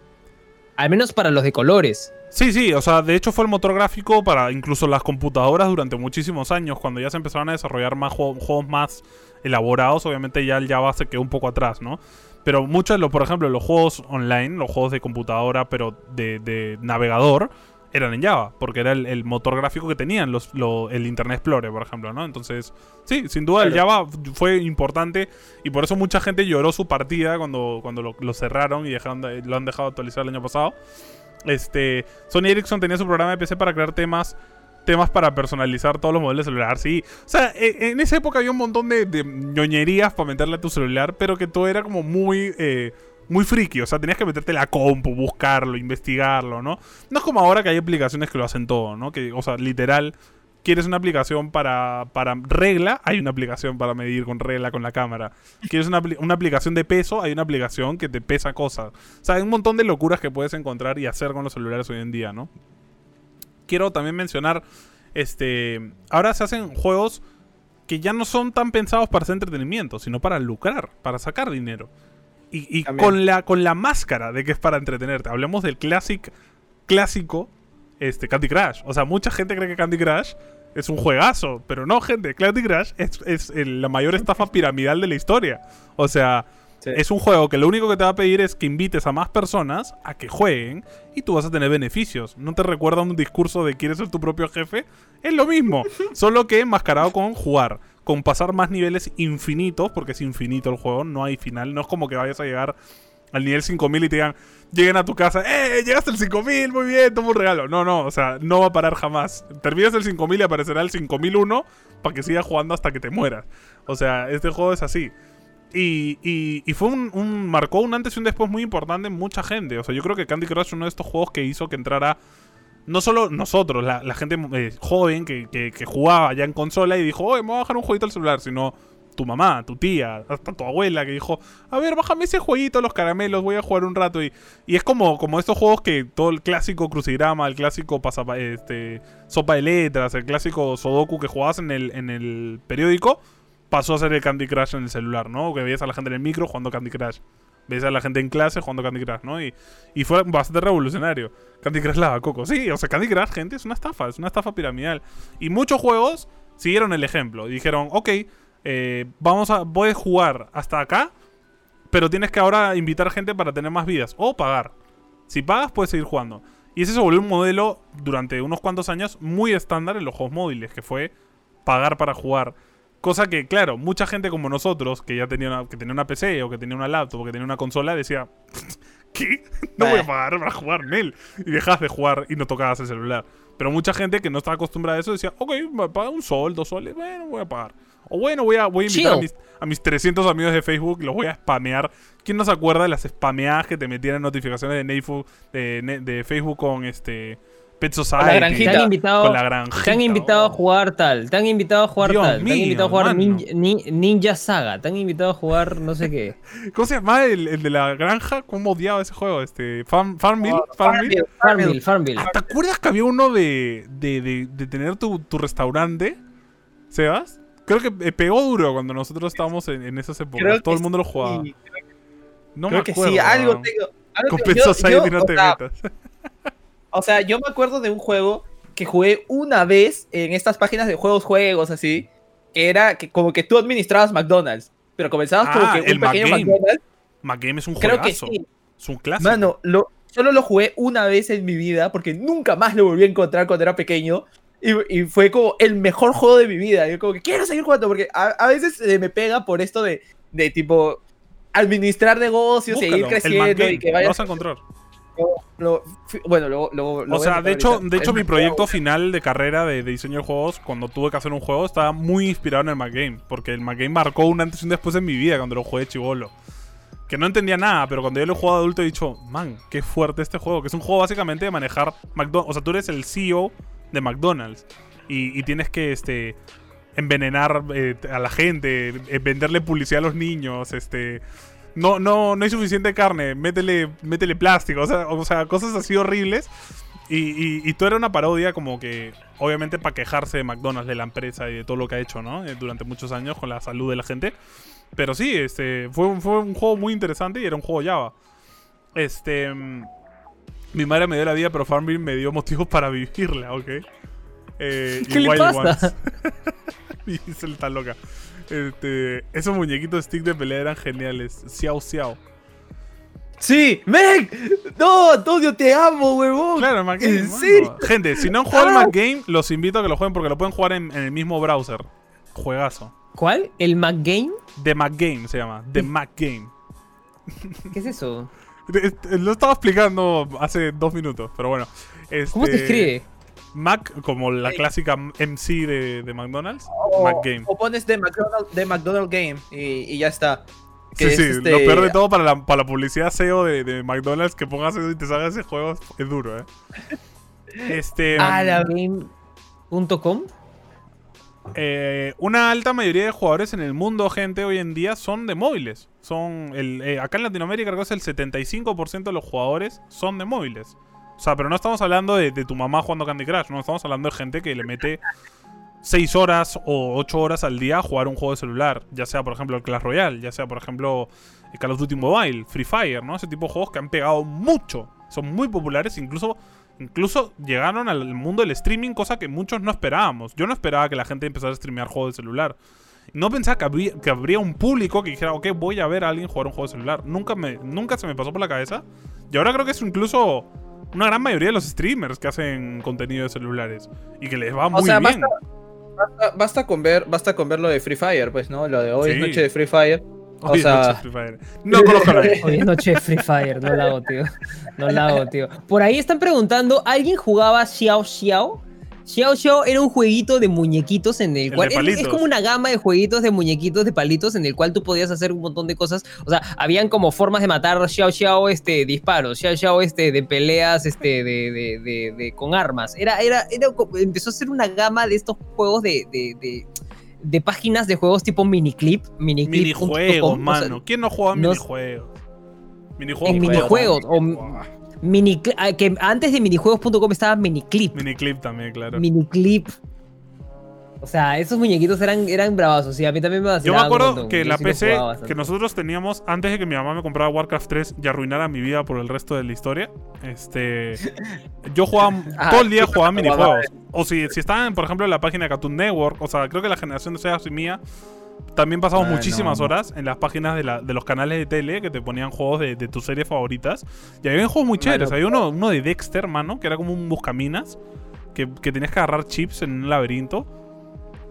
Al menos para los de colores. Sí, sí, o sea, de hecho fue el motor gráfico para incluso las computadoras durante muchísimos años, cuando ya se empezaron a desarrollar más juegos, juegos más elaborados, obviamente ya el Java se quedó un poco atrás, ¿no? Pero muchos de los, por ejemplo, los juegos online, los juegos de computadora, pero de, de navegador, eran en Java, porque era el, el motor gráfico que tenían los, lo- el Internet Explorer, por ejemplo, ¿no? Entonces, sí, sin duda el Java fue importante y por eso mucha gente lloró su partida cuando, cuando lo, lo cerraron y dejaron de- lo han dejado actualizar el año pasado. Este, Sony Ericsson tenía su programa de PC para crear temas temas para personalizar todos los modelos de celular, sí. O sea, e- en esa época había un montón de, de ñoñerías para meterle a tu celular, pero que todo era como muy eh, muy friki, o sea, tenías que meterte la compu, buscarlo, investigarlo, ¿no? No es como ahora que hay aplicaciones que lo hacen todo, ¿no? Que, o sea, literal, quieres una aplicación para, para regla, hay una aplicación para medir con regla con la cámara. Quieres una, una aplicación de peso, hay una aplicación que te pesa cosas. O sea, hay un montón de locuras que puedes encontrar y hacer con los celulares hoy en día, ¿no? Quiero también mencionar, este, ahora se hacen juegos que ya no son tan pensados para hacer entretenimiento, sino para lucrar, para sacar dinero. Y, con la, con la máscara de que es para entretenerte. Hablemos del classic, clásico este, Candy Crush. O sea, mucha gente cree que Candy Crush es un juegazo, pero no, gente. Candy Crush es, es el- la mayor estafa piramidal de la historia. O sea, Sí. es un juego que lo único que te va a pedir es que invites a más personas a que jueguen y tú vas a tener beneficios. ¿No te recuerda un discurso de quieres ser tu propio jefe? Es lo mismo, [LAUGHS] solo que enmascarado con jugar, con pasar más niveles infinitos, porque es infinito el juego, no hay final. No es como que vayas a llegar al nivel 5000 y te digan, lleguen a tu casa, ¡eh! Llegaste al 5000, muy bien, toma un regalo. No, no, o sea, no va a parar jamás. Terminas el 5000 y aparecerá el 5001 para que sigas jugando hasta que te mueras. O sea, este juego es así. Y, y- fue un, un- marcó un antes y un después muy importante en mucha gente. O sea, yo creo que Candy Crush es uno de estos juegos que hizo que entrara no solo nosotros, la, la gente eh, joven que, que- que jugaba ya en consola y dijo, oye, me voy a bajar un jueguito al celular, sino tu mamá, tu tía, hasta tu abuela que dijo, a ver, bájame ese jueguito, los caramelos, voy a jugar un rato. Y, y es como, como estos juegos que todo el clásico crucigrama, el clásico pasapa- este, sopa de letras, el clásico Sudoku que jugabas en el, en el periódico, pasó a ser el Candy Crush en el celular, ¿no? Que veías a la gente en el micro jugando Candy Crush. Ves a la gente en clase jugando Candy Crush, ¿no? Y, fue bastante revolucionario. Candy Crush lava coco. Sí, o sea, Candy Crush, gente, es una estafa, es una estafa piramidal. Y muchos juegos siguieron el ejemplo. Dijeron, ok, eh, vamos a, puedes jugar hasta acá, pero tienes que ahora invitar gente para tener más vidas. O pagar. Si pagas, puedes seguir jugando. Y ese se volvió un modelo durante unos cuantos años muy estándar en los juegos móviles, que fue pagar para jugar. Cosa que, claro, mucha gente como nosotros, que ya tenía una, que tenía una PC o que tenía una laptop o que tenía una consola, decía, [LAUGHS] ¿qué? No voy a pagar para jugar en él. Y dejas de jugar y no tocabas el celular. Pero mucha gente que no estaba acostumbrada a eso decía, ok, me paga un sol, dos soles, bueno, voy a pagar. O bueno, voy a, voy a invitar a mis, a mis 300 amigos de Facebook y los voy a spamear. ¿Quién no se acuerda de las spameadas que te metían en notificaciones de, Neifu- de, de Facebook con este Pet Society? Te granjita. han invitado, Con la granjita. te han invitado a oh. jugar tal, te han invitado a jugar Dios tal, te han mío, invitado a jugar mano. ninja, Ni- Ninja Saga, te han invitado a jugar no sé qué. [LAUGHS] ¿Cómo se llama el, el de la granja? ¿Cómo odiaba ese juego? Este, Farm, Farmville. Farmville. Farmville, Farmville. Ah, ¿Te acuerdas que había uno de, de, de, de tener tu, tu restaurante? ¿Sebas? Creo que eh, pegó duro cuando nosotros estábamos en, en esas épocas. Creo Todo que el mundo lo jugaba. No creo me que acuerdo. sí, algo tengo. algo Con Pet Society yo, no o te sea, metas. O sea, yo me acuerdo de un juego que jugué una vez en estas páginas de juegos, juegos así, que era que como que tú administrabas McDonald's, pero comenzabas como Ah, que el un pequeño McGame. McDonald's. McGame es un Creo que juegazo. sí. Es un clásico. Mano, lo, solo lo jugué una vez en mi vida porque nunca más lo volví a encontrar cuando era pequeño. Y, y fue como el mejor juego de mi vida. Yo como que quiero seguir jugando porque a, a veces eh, me pega por esto de, de tipo administrar negocios, Búscalo, el creciendo McGame, y que Lo vayas... vas a encontrar. Lo- bueno, lo O sea, de hecho, de hecho mi proyecto final de carrera de, de diseño de juegos, cuando tuve que hacer un juego, estaba muy inspirado en el McGame. Porque el McGame marcó un antes y un después en mi vida cuando lo jugué chivolo. Que no entendía nada, pero cuando yo lo he jugado adulto he dicho, man, qué fuerte este juego. Que es un juego básicamente de manejar McDonald's. O sea, tú eres el CEO de McDonald's. Y, y tienes que este envenenar eh, a la gente, eh, venderle publicidad a los niños, este. No, no, no hay suficiente carne, métele, métele plástico, o sea, o sea, cosas así horribles. Y, y, y todo era una parodia como que, obviamente, para quejarse de McDonald's, de la empresa y de todo lo que ha hecho, ¿no? Eh, Durante muchos años con la salud de la gente. Pero sí, este, fue, un- fue un juego muy interesante y era un juego Java. Este... mm, Mi madre me dio la vida, pero Farmville me dio motivos [LAUGHS] para vivirla, ¿ok? Eh, ¿Qué y le Wild pasa? [LAUGHS] Y se le está loca. Este, esos muñequitos stick de pelea eran geniales. Xiao Xiao. Sí, Meg. No, Antonio, te amo, huevón. Claro, McGame. ¿En mano. serio? Gente, si no han jugado Ah. el McGame, los invito a que lo jueguen porque lo pueden jugar en, en el mismo browser. Juegazo. ¿Cuál? ¿El McGame? The McGame se llama. The McGame. [LAUGHS] ¿Qué es eso? Lo estaba explicando hace dos minutos, pero bueno. ¿Cómo se Este, escribe? Mac, como la Sí. clásica MC de, de McDonald's. O, McGame. o pones de McDonald's, de McDonald's Game y, y ya está. Que Sí, es, sí, este, lo peor de todo para la, para la publicidad SEO de, de McDonald's que pongas eso y te salga ese juego es, duro, ¿eh? [LAUGHS] Este, Ah, la- Game.com. eh, una alta mayoría de jugadores en el mundo, gente, hoy en día son de móviles. Son el, eh, acá en Latinoamérica creo que es el 75% de los jugadores son de móviles. O sea, pero no estamos hablando de, tu mamá jugando Candy Crush, no estamos hablando de gente que le mete 6 horas o 8 horas al día a jugar un juego de celular. Ya sea, por ejemplo, el Clash Royale, ya sea, por ejemplo, el Call of Duty Mobile, Free Fire, ¿no? Ese tipo de juegos que han pegado mucho. Son muy populares, incluso, incluso llegaron al mundo del streaming, cosa que muchos no esperábamos. Yo no esperaba que la gente empezara a streamear juegos de celular. No pensaba que habría, que habría un público que dijera, ok, voy a ver a alguien jugar un juego de celular. Nunca, me, nunca se me pasó por la cabeza. Y ahora creo que es incluso una gran mayoría de los streamers que hacen contenido de celulares. Y que les va muy sea, bien. Basta, basta con ver, basta con ver lo de Free Fire, pues, ¿no? Lo de hoy es Sí. noche de Free Fire. O Oye, sea- noche Free Fire. No conozco a nadie. [LAUGHS] Hoy es noche de Free Fire, no la hago, tío. No la hago, tío. Por ahí están preguntando, ¿alguien jugaba Xiao Xiao? Xiao Xiao era un jueguito de muñequitos en el El cual es- como una gama de jueguitos de muñequitos de palitos en el cual tú podías hacer un montón de cosas. O sea, habían como formas de matar Xiao Xiao este disparos, Xiao Xiao este de peleas este de, de, de- de- con armas. Era era era empezó a ser una gama de estos juegos de de, de- de páginas de juegos tipo miniclip, miniclip. Minijuegos, mano. ¿Quién no juega no- minijuegos? Minijuegos. En minijuegos, o-. Mini, ah, que antes de minijuegos.com estaba Miniclip. Miniclip también, claro. Miniclip. O sea, esos muñequitos eran, eran bravazos. Sí, a mí también me Yo me acuerdo que yo la sí PC que nosotros teníamos antes de que mi mamá me comprara Warcraft 3 y arruinara mi vida por el resto de la historia, este [LAUGHS] yo jugaba Ah, todo el día jugaba minijuegos. O si, si estaban, por ejemplo, en la página de Cartoon Network, o sea, creo que la generación de Sebas y mía también pasamos muchísimas no. horas en las páginas de, la- de los canales de tele que te ponían juegos de, de tus series favoritas. Y había juegos muy chéveres. Había uno, uno de Dexter, mano, que era como un buscaminas, que, que tenías que agarrar chips en un laberinto.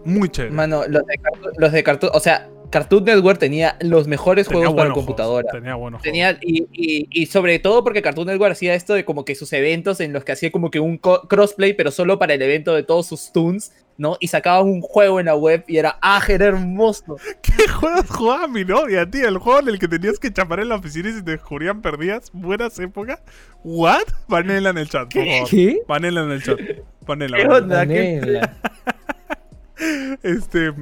Muy chévere. Mano, los de, Cartoon- los de Cartoon, o sea, Cartoon Network tenía los mejores Tenía juegos para computadora. juegos, Tenía buenos juegos. Tenía, y, y, y sobre todo porque Cartoon Network hacía esto de como que sus eventos en los que hacía como que un crossplay, pero solo para el evento de todos sus toons. ¿No? Y sacaban un juego en la web y era, ah, era hermoso. [LAUGHS] ¿Qué juegos jugaba mi novia, tío? El juego en el que tenías que chapar en la oficina y si te descubrían perdidas. Buenas épocas. ¿What? Panela en el chat, por favor. ¿Qué? Panela en el chat. Panela. ¿Qué panela. onda? ¿Qué-. [LAUGHS] Este,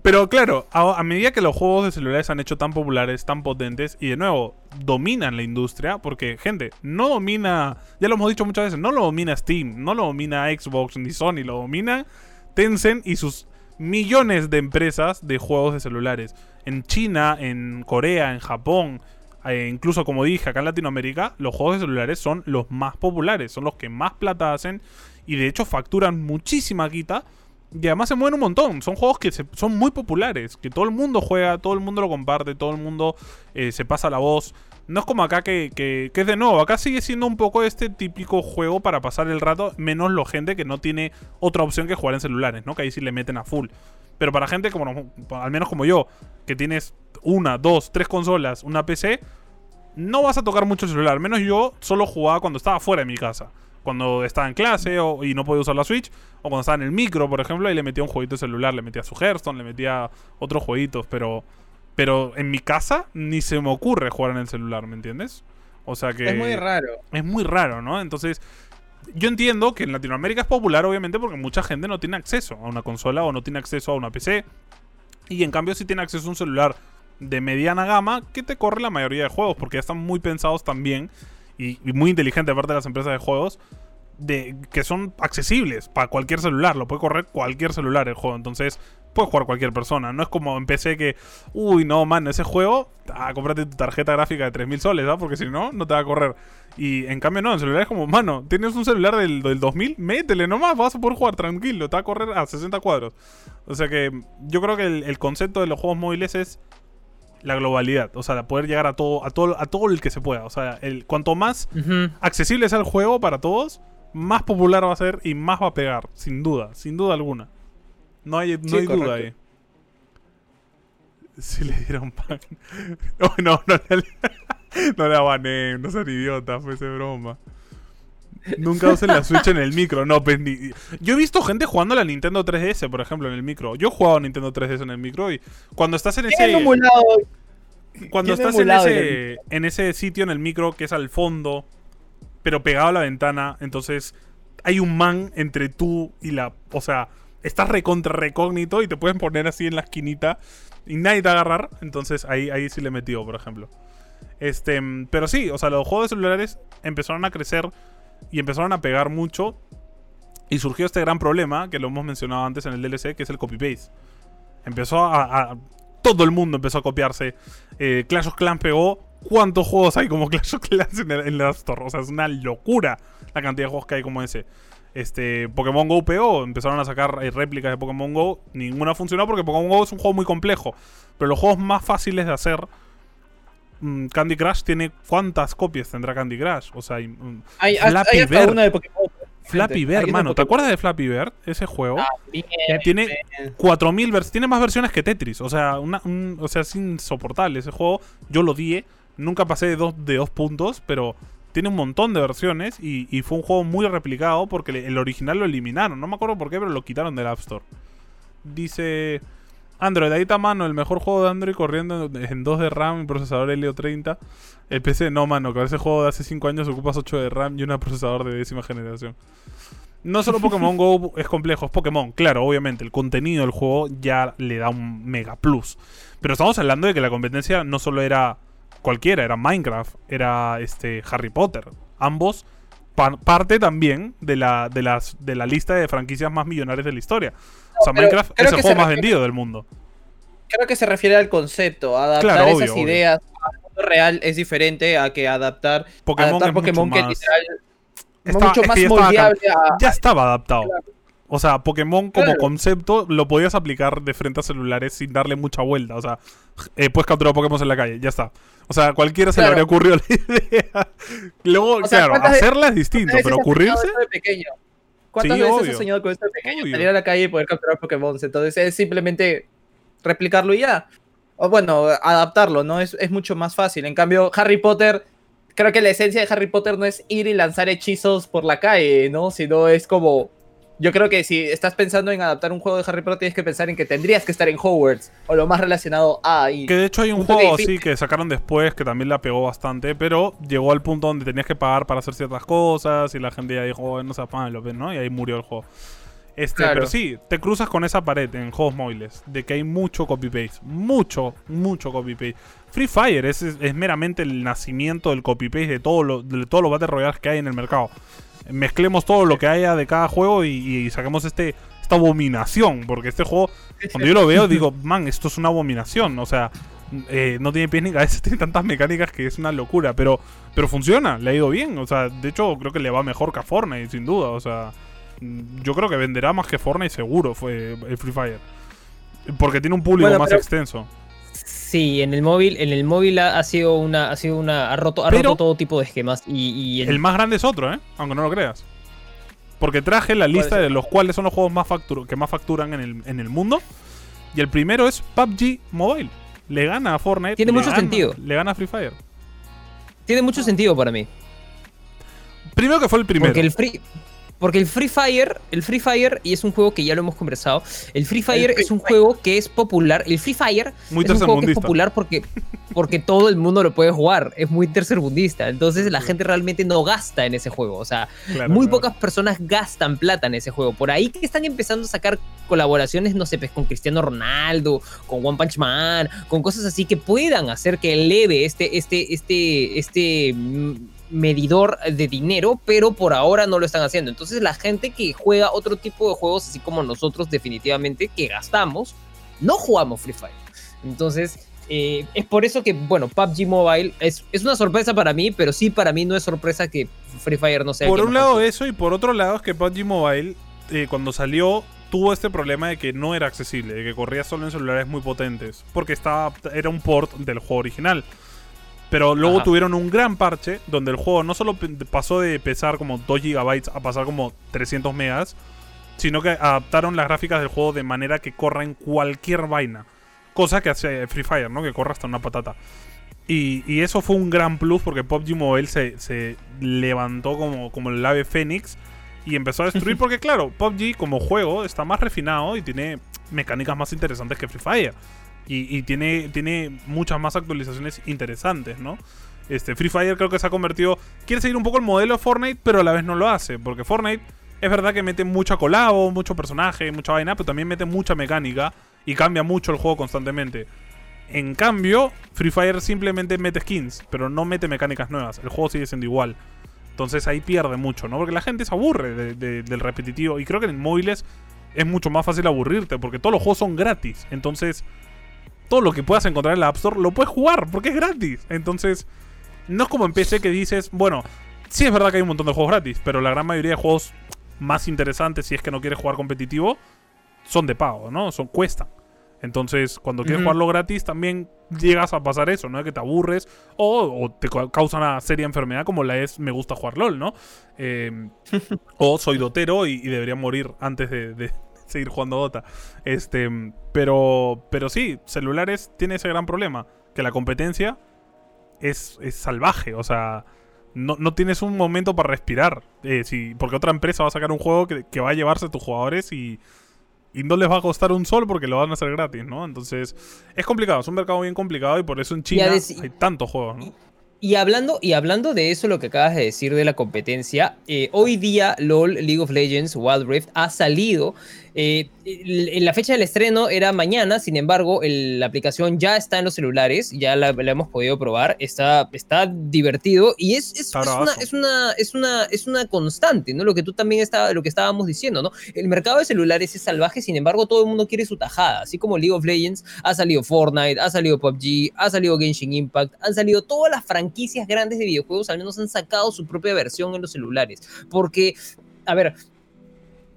pero claro, a, a medida que los juegos de celulares se han hecho tan populares, tan potentes, y de nuevo, dominan la industria, porque, gente, no domina, ya lo hemos dicho muchas veces, no lo domina Steam, no lo domina Xbox ni Sony, lo domina Tencent y sus millones de empresas de juegos de celulares. En China, en Corea, en Japón, eh, incluso como dije, acá en Latinoamérica, los juegos de celulares son los más populares, son los que más plata hacen y de hecho facturan muchísima quita y además se mueven un montón. Son juegos que se- son muy populares, que todo el mundo juega, todo el mundo lo comparte, todo el mundo eh, se pasa la voz. No es como acá que, que- es de nuevo, acá sigue siendo un poco este típico juego para pasar el rato, menos la gente que no tiene otra opción que jugar en celulares, ¿no? Que ahí sí le meten a full. Pero para gente como, al menos como yo, que tienes una, dos, tres consolas, una PC, no vas a tocar mucho el celular. Menos yo solo jugaba cuando estaba fuera de mi casa. Cuando estaba en clase o- y no podía usar la Switch. O cuando estaba en el micro, por ejemplo, y le metía un jueguito de celular. Le metía su Hearthstone, le metía otros jueguitos. Pero, pero en mi casa ni se me ocurre jugar en el celular, ¿me entiendes? O sea que... Es muy raro. Es muy raro, ¿no? Entonces, yo entiendo que en Latinoamérica es popular, obviamente, porque mucha gente no tiene acceso a una consola o no tiene acceso a una PC. Y en cambio, sí tiene acceso a un celular de mediana gama que te corre la mayoría de juegos, porque ya están muy pensados también y, y muy inteligentes, aparte de las empresas de juegos, de, que son accesibles para cualquier celular. Lo puede correr cualquier celular el juego. Entonces, puede jugar cualquier persona. No es como en PC que, uy, no, man, ese juego, ah, cómprate tu tarjeta gráfica de 3000 soles, ¿ah? Porque si no, no te va a correr. Y en cambio, no, en celular es como, mano, tienes un celular del, del 2000, métele nomás, vas a poder jugar tranquilo, te va a correr a 60 cuadros. O sea que yo creo que el, el concepto de los juegos móviles es la globalidad, o sea, poder llegar a todo, a todo, a todo el que se pueda. O sea, el, cuanto más accesible sea el juego para todos, más popular va a ser y más va a pegar, sin duda, sin duda alguna. No hay, no Sí, hay duda ahí. [LAUGHS] Si le dieron pan. No, [LAUGHS] no, no, le- [LAUGHS] no la bané, no sean idiotas, fue ese broma. Nunca usen la Switch en el micro, no, pues ni- Yo he visto gente jugando la Nintendo 3DS, por ejemplo, en el micro. Yo he jugado a Nintendo 3DS en el micro y cuando estás en ese emulado. cuando estás en ese, en ese sitio en el micro que es al fondo, pero pegado a la ventana, entonces hay un man entre tú y la. O sea, estás recontra recógnito y te pueden poner así en la esquinita y nadie te va agarrar. Entonces ahí, ahí sí le he metido, por ejemplo. Este, pero sí, o sea, los juegos de celulares empezaron a crecer y empezaron a pegar mucho. Y surgió este gran problema que lo hemos mencionado antes en el DLC, que es el copy-paste. Empezó a, Todo el mundo empezó a copiarse. Eh, Clash of Clans pegó. ¿Cuántos juegos hay como [LAUGHS] Clash of Clans en, el, en la Store? O sea, es una locura la cantidad de juegos que hay como ese. Este, Pokémon Go pegó, empezaron a sacar eh, réplicas de Pokémon Go. Ninguna funcionó porque Pokémon Go es un juego muy complejo. Pero los juegos más fáciles de hacer. mm, Candy Crush tiene. ¿Cuántas copias tendrá Candy Crush? O sea, hay, mm, Hay, hasta- Flappy hay hasta Bird. una de Pokémon. Flappy Bird, hay mano. ¿Te acuerdas de Flappy Bird? Ese juego. Ah, bien, tiene bien. 4000 versiones. Tiene más versiones que Tetris. O sea, una, un- o sea, es insoportable ese juego. Yo lo di. Nunca pasé de dos, de dos puntos, pero tiene un montón de versiones. Y, y fue un juego muy replicado porque le- el original lo eliminaron. No me acuerdo por qué, pero lo quitaron del App Store. Dice. Android, ahí está mano, el mejor juego de Android corriendo en- en 2 de RAM y procesador Helio 30. El PC no, mano, que ese juego de hace 5 años ocupas 8 de RAM y un procesador de décima generación. No solo Pokémon [LAUGHS] Go es complejo, es Pokémon. Claro, obviamente, el contenido del juego ya le da un mega plus. Pero estamos hablando de que la competencia no solo era cualquiera, era Minecraft, era este Harry Potter. Ambos pa- parte también de la, de, las, de la lista de franquicias más millonarias de la historia. O sea, Minecraft es el juego más vendido del mundo. Creo que se refiere al concepto. Adaptar Claro, obvio, esas obvio. ideas al mundo real es diferente a que adaptar Pokémon adaptar Pokémon mucho que más- literal Está- mucho es más moldeable ya estaba adaptado. O sea, Pokémon como Claro. concepto lo podías aplicar de frente a celulares sin darle mucha vuelta. O sea, eh, puedes capturar Pokémon en la calle, ya está. O sea, cualquiera se le habría ocurrido la [LAUGHS] idea. Luego, O sea, claro, ¿cuántas ve- hacerla es distinto, ¿Cuántas pero ocurrirse. esto de pequeño? ¿Cuántas Sí, veces obvio. has soñado con esto de pequeño? Obvio. Salir a la calle y poder capturar Pokémon. Entonces es simplemente replicarlo y ya. O bueno, adaptarlo, ¿no? Es, es mucho más fácil. En cambio, Harry Potter, creo que la esencia de Harry Potter no es ir y lanzar hechizos por la calle, ¿no? Sino es como Yo creo que si estás pensando en adaptar un juego de Harry Potter, tienes que pensar en que tendrías que estar en Hogwarts o lo más relacionado a ahí. Que de hecho hay un juego así que sacaron después que también la pegó bastante, pero llegó al punto donde tenías que pagar para hacer ciertas cosas y la gente ya dijo, "Oh, no se apagan los ¿no? Y ahí murió el juego. Este, Claro. pero sí, te cruzas con esa pared en juegos móviles de que hay mucho copy-paste. Mucho, mucho copy-paste. Free Fire es meramente el nacimiento del copy-paste de, todo lo, de todos los Battle Royales que hay en el mercado. Mezclemos todo lo que haya de cada juego y, y saquemos este, esta abominación. Porque este juego, cuando yo lo veo, digo, man, esto es una abominación. O sea, eh, no tiene pies ni cabeza, [LAUGHS] tiene tantas mecánicas que es una locura. Pero, pero funciona, le ha ido bien. O sea, de hecho, creo que le va mejor que a Fortnite, sin duda. O sea, mm, yo creo que venderá más que Fortnite seguro, fue el Free Fire. Porque tiene un público Bueno, más pero- extenso. Sí, en el móvil, en el móvil ha, ha sido una, ha sido una, ha roto, ha roto todo tipo de esquemas y, y el- El más grande es otro, ¿eh? Aunque no lo creas. Porque traje la lista de los cuales son los juegos más factur- que más facturan en el, en el mundo. Y el primero es PUBG Mobile. Le gana a Fortnite. Tiene mucho gana- sentido. Le gana a Free Fire. tiene mucho sentido para mí. Primero que fue el primero. Porque el Free porque el Free Fire, el Free Fire y es un juego que ya lo hemos conversado. El Free Fire es un juego que es popular. El Free Fire Muy es un juego que es popular porque porque todo el mundo lo puede jugar. Es muy tercermundista. Entonces la gente realmente no gasta en ese juego. O sea, Claro, muy claro. pocas personas gastan plata en ese juego. Por ahí que están empezando a sacar colaboraciones, no sé, pues con Cristiano Ronaldo, con One Punch Man, con cosas así que puedan hacer que eleve este, este, este, este mm, medidor de dinero, pero por ahora no lo están haciendo. Entonces la gente que juega otro tipo de juegos, así como nosotros definitivamente, que gastamos, no jugamos Free Fire. Entonces, eh, es por eso que, bueno, PUBG Mobile es, es una sorpresa para mí, pero sí para mí no es sorpresa que Free Fire no sea Por un lado eso y por otro lado es que PUBG Mobile eh, cuando salió tuvo este problema de que no era accesible, de que corría solo en celulares muy potentes, porque estaba era un port del juego original. Pero luego Ajá. tuvieron un gran parche donde el juego no solo pasó de pesar como 2 GB a pasar como 300 megas, sino que adaptaron las gráficas del juego de manera que corra en cualquier vaina. Cosa que hace Free Fire, ¿no? Que corra hasta una patata. Y, y eso fue un gran plus porque PUBG Mobile se, se levantó como, como el ave fénix y empezó a [LAUGHS] destruir porque claro, PUBG como juego está más refinado y tiene mecánicas más interesantes que Free Fire. Y, tiene, tiene muchas más actualizaciones interesantes, ¿no? Este, Free Fire creo que se ha convertido... Quiere seguir un poco el modelo de Fortnite, pero a la vez no lo hace. Porque Fortnite es verdad que mete mucha colabo, mucho personaje, mucha vaina, pero también mete mucha mecánica y cambia mucho el juego constantemente. En cambio, Free Fire simplemente mete skins, pero no mete mecánicas nuevas. El juego sigue siendo igual. Entonces ahí pierde mucho, ¿no? Porque la gente se aburre de- de- del repetitivo. Y creo que en móviles es mucho más fácil aburrirte, porque todos los juegos son gratis. Entonces, todo lo que puedas encontrar en la App Store lo puedes jugar, porque es gratis. Entonces, no es como en PC que dices, bueno, sí es verdad que hay un montón de juegos gratis, pero la gran mayoría de juegos más interesantes, si es que no quieres jugar competitivo, son de pago, ¿no? Son cuestan. Entonces, cuando quieres Ujú. jugarlo gratis, también llegas a pasar eso, ¿no? Que te aburres o, o te ca- causa una seria enfermedad como la es me gusta jugar LOL, ¿no? Eh, [LAUGHS] o soy dotero y, y debería morir antes de, de seguir jugando Dota. Este, pero, pero sí, celulares tiene ese gran problema, que la competencia es, es salvaje, o sea, no, no tienes un momento para respirar, eh, si, porque otra empresa va a sacar un juego que, que va a llevarse a tus jugadores y, y no les va a costar un sol porque lo van a hacer gratis, ¿no? Entonces, es complicado, es un mercado bien complicado y por eso en China hay tantos juegos, ¿no? Y hablando, y hablando de eso, lo que acabas de decir de la competencia, eh, hoy día LOL, League of Legends, Wild Rift ha salido. eh, en la fecha del estreno era mañana, sin embargo, el- la aplicación ya está en los celulares, ya la, la hemos podido probar, está, está divertido y es, es, una, es, una, es, una, es una constante, ¿no? Lo que tú también está, lo que estábamos diciendo, ¿no? El mercado de celulares es salvaje, sin embargo, todo el mundo quiere su tajada, así como League of Legends, ha salido Fortnite, ha salido PUBG, ha salido Genshin Impact, han salido todas las franquicias grandes de videojuegos, al menos han sacado su propia versión en los celulares. Porque, a ver,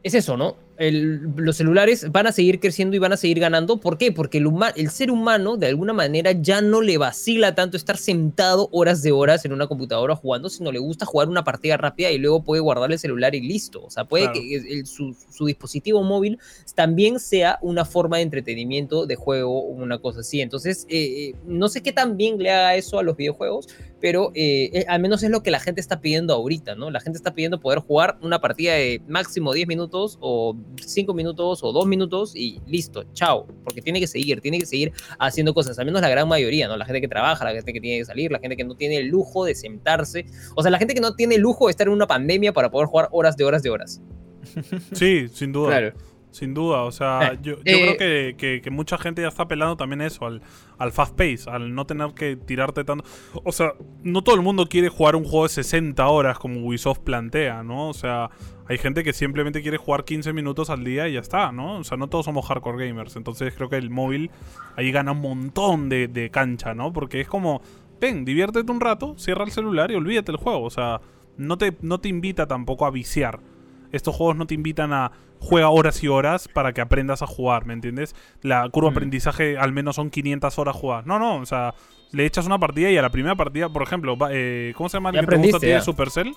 es eso, ¿no? El- los celulares van a seguir creciendo y van a seguir ganando. ¿Por qué? Porque el, huma- el ser humano, de alguna manera, ya no le vacila tanto estar sentado horas de horas en una computadora jugando, sino le gusta jugar una partida rápida y luego puede guardar el celular y listo. O sea, puede Claro. que el- su, su dispositivo móvil también sea una forma de entretenimiento, de juego, una cosa así. Entonces, eh, eh, no sé qué tan bien le haga eso a los videojuegos, pero eh, eh, al menos es lo que la gente está pidiendo ahorita, ¿no? La gente está pidiendo poder jugar una partida de máximo 10 minutos o 5 minutos o 2 minutos y listo, chao, porque tiene que seguir, tiene que seguir haciendo cosas, al menos la gran mayoría, ¿no? La gente que trabaja, la gente que tiene que salir, la gente que no tiene el lujo de sentarse, o sea, la gente que no tiene el lujo de estar en una pandemia para poder jugar horas de horas de horas. [LAUGHS] Sí, sin duda. Claro. Sin duda, o sea, Eh, yo, yo eh, creo que, que- que mucha gente ya está apelando también a eso, al, al fast pace, al no tener que tirarte tanto. O sea, no todo el mundo quiere jugar un juego de 60 horas como Ubisoft plantea, ¿no? O sea, hay gente que simplemente quiere jugar 15 minutos al día y ya está, ¿no? O sea, no todos somos hardcore gamers, entonces creo que el móvil ahí gana un montón de, cancha, ¿no? Porque es como, ven, diviértete un rato, cierra el celular y olvídate el juego, o sea, no te, no te invita tampoco a viciar estos juegos no te invitan a juega horas y horas para que aprendas a jugar, ¿me entiendes? La curva de Mm. aprendizaje al menos son 500 horas jugadas. No, no, o sea, le echas una partida y a la primera partida, por ejemplo, va- eh, ¿cómo se llama el que te gusta a ti de. Supercell?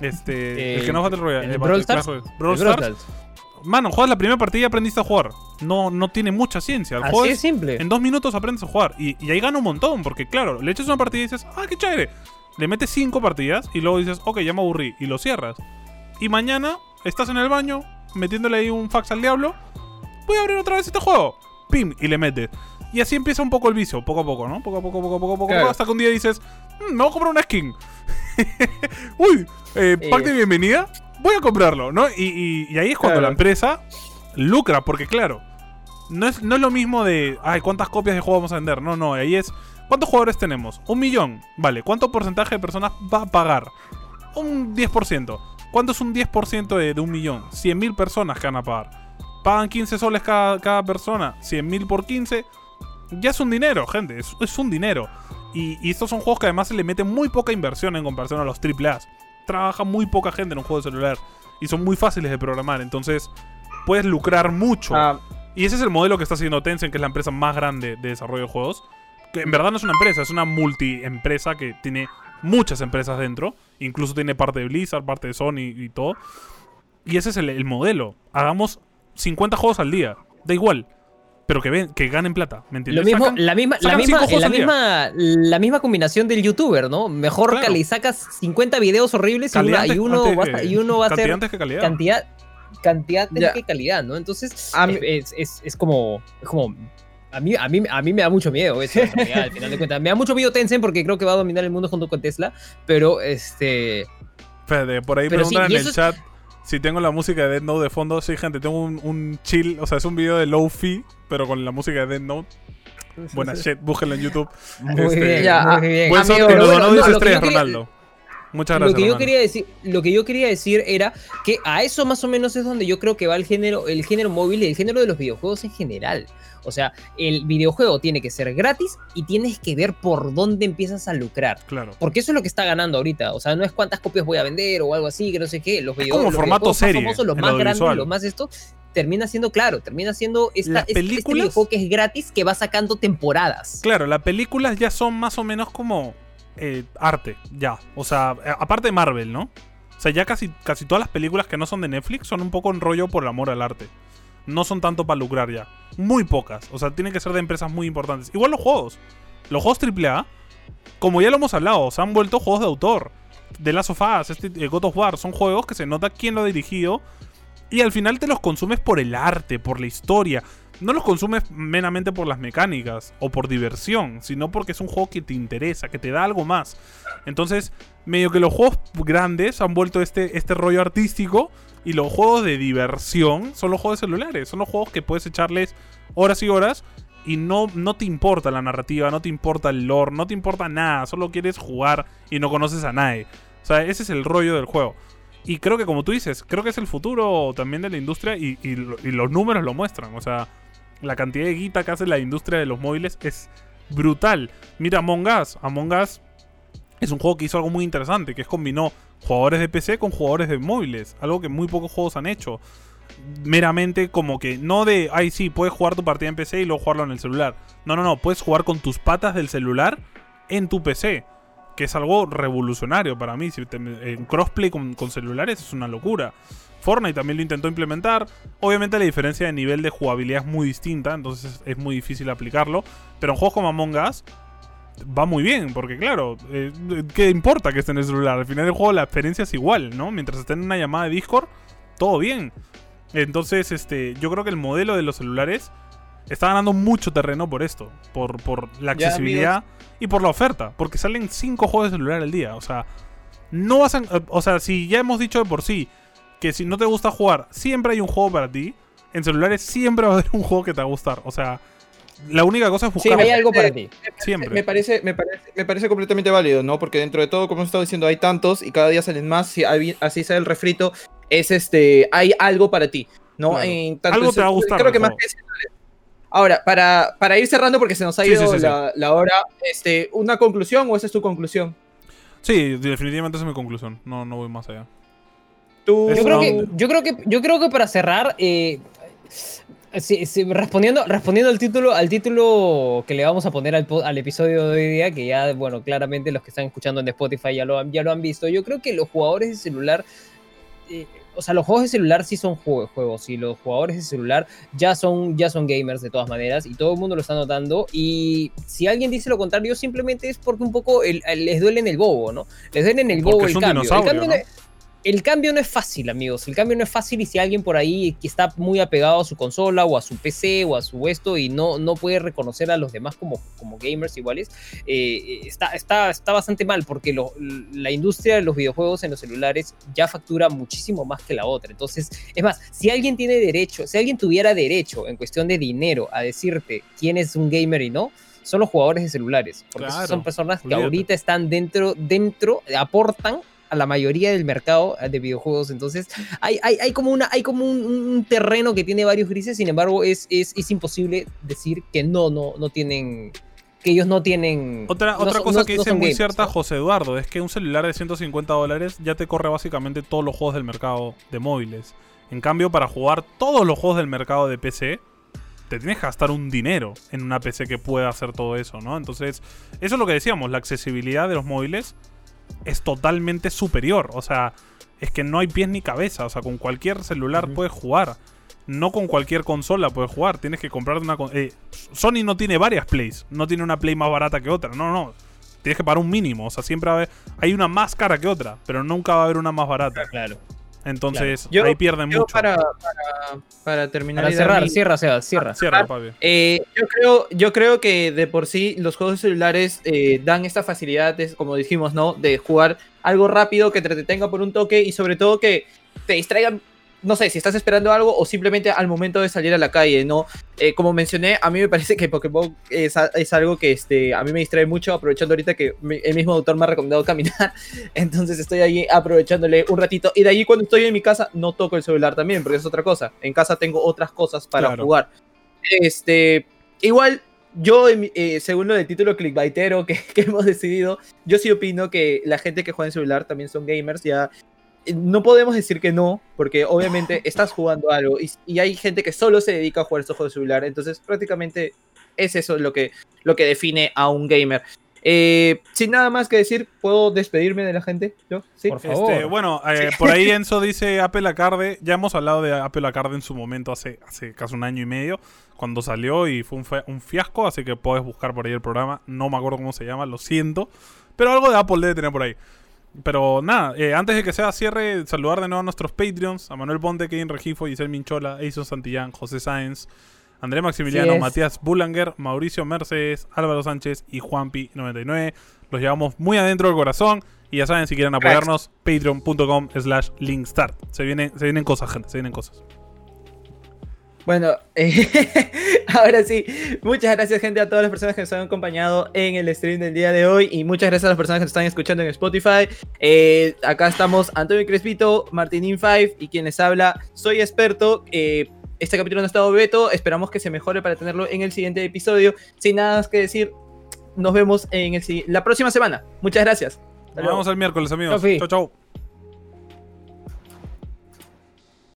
Este, el Eh, que no es Battle Royale. ¿el Brawl Stars? Clash. Brawl El Brawl Stars. Stars. Mano, juegas la primera partida y aprendiste a jugar. No, no tiene mucha ciencia. El juego Así es- es simple. en dos minutos aprendes a jugar. Y, y ahí gana un montón, porque claro, le echas una partida y dices, ah, qué chévere. Le metes cinco partidas y luego dices, ok, ya me aburrí. Y lo cierras. Y mañana estás en el baño, metiéndole ahí un fax al diablo. Voy a abrir otra vez este juego. Pim, y le metes. Y así empieza un poco el vicio, poco a poco, ¿no? Poco a poco, poco a poco, poco Claro. hasta que un día dices, "Mm, me voy a comprar una skin. [LAUGHS] Uy, eh, pack de bienvenida, voy a comprarlo, ¿no? Y, y- y ahí es cuando Claro. la empresa lucra, porque claro, no es, no es lo mismo de, ay, ¿cuántas copias de juego vamos a vender? No, no, ahí es, ¿cuántos jugadores tenemos? Un millón, vale, ¿cuánto porcentaje de personas va a pagar? Un 10%. ¿Cuánto es un 10% de, de un millón? 100.000 personas que van a pagar. Pagan 15 soles cada, cada persona, 100.000 por 15. Ya es un dinero, gente, es, es un dinero. Y, y estos son juegos que además se le mete muy poca inversión en comparación a los AAA. Trabaja muy poca gente en un juego de celular. Y son muy fáciles de programar. Entonces, puedes lucrar mucho. Ah, Y ese es el modelo que está haciendo Tencent, que es la empresa más grande de desarrollo de juegos. Que en verdad no es una empresa, es una multi-empresa que tiene muchas empresas dentro. Incluso tiene parte de Blizzard, parte de Sony y todo. Y ese es el, el modelo. Hagamos 50 juegos al día. Da igual. Pero que, ven, que ganen plata. ¿Me entiendes? Lo mismo, Sacan- la misma, la sacan misma, cinco juegos la al día. misma, la misma combinación del youtuber, ¿no? Mejor Claro. que le sacas 50 videos horribles y, una- uno que- a, y uno va a ser antes que calidad. cantidad, cantidad que calidad, ¿no? Entonces A mí- es, es- es como, es como a mí, a mí, a mí me da mucho miedo eso, [LAUGHS] al final de cuentas. Me da mucho miedo Tencent porque creo que va a dominar el mundo junto con Tesla, pero este Espérate, por ahí Pero preguntan en el es- chat si tengo la música de Dead Note de fondo. Sí, gente, tengo un, un chill, o sea, es un video de low-fi, pero con la música de Dead Note. Buena [LAUGHS] shit, búsquenlo en YouTube. muy Este- bien, Ya, muy ah, bien. Buen amigo, son, pero nos bueno, donó no, 10 lo que estrellas, yo quería- Ronaldo. Muchas lo gracias, que yo quería decir lo que yo quería decir era que a eso más o menos es donde yo creo que va el género el género móvil y el género de los videojuegos en general. O sea el videojuego tiene que ser gratis y tienes que ver por dónde empiezas a lucrar. Claro. porque eso es lo que está ganando ahorita. O sea no es cuántas copias voy a vender o algo así que no sé qué. Los, video- como los formato videojuegos serie, más famosos los más grandes los más esto termina siendo claro termina siendo esta, este- videojuego que es gratis que va sacando temporadas. Claro, las películas ya son más o menos como eh, arte, ya. O sea, eh, aparte de Marvel, ¿no? O sea, ya casi, casi todas las películas que no son de Netflix son un poco en rollo por el amor al arte. No son tanto para lucrar ya. Muy pocas. O sea, tienen que ser de empresas muy importantes. Igual los juegos. Los juegos AAA, como ya lo hemos hablado, se han vuelto juegos de autor. De Last of Us, este, eh, God of War, son juegos que se nota quién lo ha dirigido. Y al final te los consumes por el arte, por la historia. No los consumes meramente por las mecánicas o por diversión, sino porque es un juego que te interesa, que te da algo más. Entonces, medio que los juegos grandes han vuelto este, este rollo artístico y los juegos de diversión son los juegos celulares. Son los juegos que puedes echarles horas y horas y no, no te importa la narrativa, no te importa el lore, no te importa nada. Solo quieres jugar y no conoces a nadie. O sea, ese es el rollo del juego. Y creo que como tú dices, creo que es el futuro también de la industria y, y y los números lo muestran. O sea, la cantidad de guita que hace la industria de los móviles es brutal. Mira Among Us. Among Us es un juego que hizo algo muy interesante, que es combinó jugadores de PC con jugadores de móviles. Algo que muy pocos juegos han hecho. meramente como que no de, ay sí, puedes jugar tu partida en PC y luego jugarlo en el celular. No, no, no, puedes jugar con tus patas del celular en tu PC. Que es algo revolucionario para mí. Si te- en crossplay con, con celulares es una locura. Fortnite también lo intentó implementar. Obviamente la diferencia de nivel de jugabilidad es muy distinta, entonces es muy difícil aplicarlo. Pero en juegos como Among Us va muy bien, porque claro, eh, ¿qué importa que esté en el celular? Al final del juego la experiencia es igual, ¿no? Mientras esté en una llamada de Discord, todo bien. Entonces, este, yo creo que el modelo de los celulares está ganando mucho terreno por esto, por, por la Ya, accesibilidad y por la oferta, porque salen 5 juegos de celular al día, o sea, no vas a, o sea, si ya hemos dicho de por sí que si no te gusta jugar, siempre hay un juego para ti, en celulares siempre va a haber un juego que te va a gustar, o sea, la única cosa es Sí, buscar hay algo para ti. siempre. Me parece, me, parece, me parece completamente válido, ¿no? Porque dentro de todo, como hemos estado diciendo, hay tantos y cada día salen más. Si hay- así sea el refrito, es este, hay algo para ti, ¿no? Claro. En tanto Algo te va a gustar Creo que más que. Ahora, para, para ir cerrando, porque se nos ha Sí, ido sí, sí, sí. la, la hora, este, ¿una conclusión o esa es tu conclusión? Sí, definitivamente esa es mi conclusión, no, no voy más allá. Tú, Yo creo, que, yo, creo que, yo creo que para cerrar, eh, sí, sí, respondiendo, respondiendo al título, al título que le vamos a poner al, al episodio de hoy día, que ya, bueno, claramente los que están escuchando en Spotify ya lo han, ya lo han visto, yo creo que los jugadores de celular, eh, o sea, los juegos de celular sí son jue- juegos, y los jugadores de celular ya son, ya son gamers de todas maneras, y todo el mundo lo está notando, y si alguien dice lo contrario, simplemente es porque un poco el- el- les duele en el bobo, ¿no? Les duele en el bobo el cambio. El cambio el cambio no es fácil, amigos. El cambio no es fácil y si alguien por ahí que está muy apegado a su consola o a su PC o a su esto y no, no puede reconocer a los demás como, como gamers iguales, eh, está, está, está bastante mal porque lo- la industria de los videojuegos en los celulares ya factura muchísimo más que la otra. Entonces, es más, si alguien tiene derecho, si alguien tuviera derecho en cuestión de dinero a decirte quién es un gamer y no, son los jugadores de celulares. Porque Claro, son personas que olvídate. ahorita están dentro, dentro, aportan a la mayoría del mercado eh, de videojuegos. Entonces, hay, hay, hay como, una, hay como un, un terreno que tiene varios grises, sin embargo, es, es, es imposible decir que no, no, no tienen. Que ellos no tienen. Otra, no otra cosa no- que dice muy cierta. José Eduardo es que un celular de 150 dólares ya te corre básicamente todos los juegos del mercado de móviles. En cambio, para jugar todos los juegos del mercado de PC, te tienes que gastar un dinero en una PC que pueda hacer todo eso, ¿no? Entonces, eso es lo que decíamos, la accesibilidad de los móviles es totalmente superior. O sea, es que no hay pies ni cabeza. O sea, con cualquier celular puedes jugar. No con cualquier consola puedes jugar. Tienes que comprarte una... con- eh, Sony no tiene varias plays. No tiene una play más barata que otra. No, no. Tienes que pagar un mínimo. O sea, siempre va a haber... Hay una más cara que otra. Pero nunca va a haber una más barata. Claro. Entonces, Yo- ahí pierden yo mucho. para, para, para terminar Para cerrar, mi- cierra, Sebas, cierra. Cierra, papi. Eh, yo, creo, yo creo que de por sí los juegos celulares eh, dan esta facilidad, de, como dijimos, ¿no? De jugar algo rápido que te entretenga por un toque y sobre todo que te distraigan, no sé, si estás esperando algo o simplemente al momento de salir a la calle, ¿no? Eh, como mencioné, a mí me parece que Pokémon es, es algo que este, a mí me distrae mucho, aprovechando ahorita que mi- el mismo autor me ha recomendado [LAUGHS] caminar, entonces estoy ahí aprovechándole un ratito y de ahí cuando estoy en mi casa no toco el celular también, porque es otra cosa, en casa tengo otras cosas para Claro. jugar. Este, igual, yo, eh, según lo del título clickbaitero que, [LAUGHS] que hemos decidido, yo sí opino que la gente que juega en celular también son gamers, ya. Eh, No podemos decir que no, porque obviamente [LAUGHS] estás jugando algo y, y hay gente que solo se dedica a jugar estos juegos de celular, entonces prácticamente es eso lo que, lo que define a un gamer. Eh, sin nada más que decir, ¿puedo despedirme de la gente? ¿Yo? ¿Sí? Por favor. Este, bueno, eh, por ahí [LAUGHS] Enzo dice Apple Arcade. Ya hemos hablado de Apple Arcade en su momento hace, hace casi un año y medio, cuando salió y fue un, un fiasco, así que puedes buscar por ahí el programa. No me acuerdo cómo se llama, lo siento. Pero algo de Apple debe tener por ahí. Pero nada, eh, antes de que sea cierre, saludar de nuevo a nuestros Patreons, a Manuel Ponte, Kevin Regifo, Giselle Minchola, Eison Santillán, José Sáenz, André Maximiliano. Matías Bulanger, Mauricio Mercedes, Álvaro Sánchez y Juanpi99. Los llevamos muy adentro del corazón. Y ya saben, si quieren apoyarnos, patreon.com slash linkstart. Se vienen, se vienen cosas, gente, se vienen cosas. Bueno, eh, [LAUGHS] ahora sí, muchas gracias gente a todas las personas que nos han acompañado en el stream del día de hoy y muchas gracias a las personas que nos están escuchando en Spotify. Eh, acá estamos Antonio Crespito, Martinin5 y quien les habla, soy experto. eh, este capítulo no ha estado Beto, esperamos que se mejore para tenerlo en el siguiente episodio. Sin nada más que decir, nos vemos en el, la próxima semana. Muchas gracias. Nos vemos el miércoles, amigos. Chau, chau.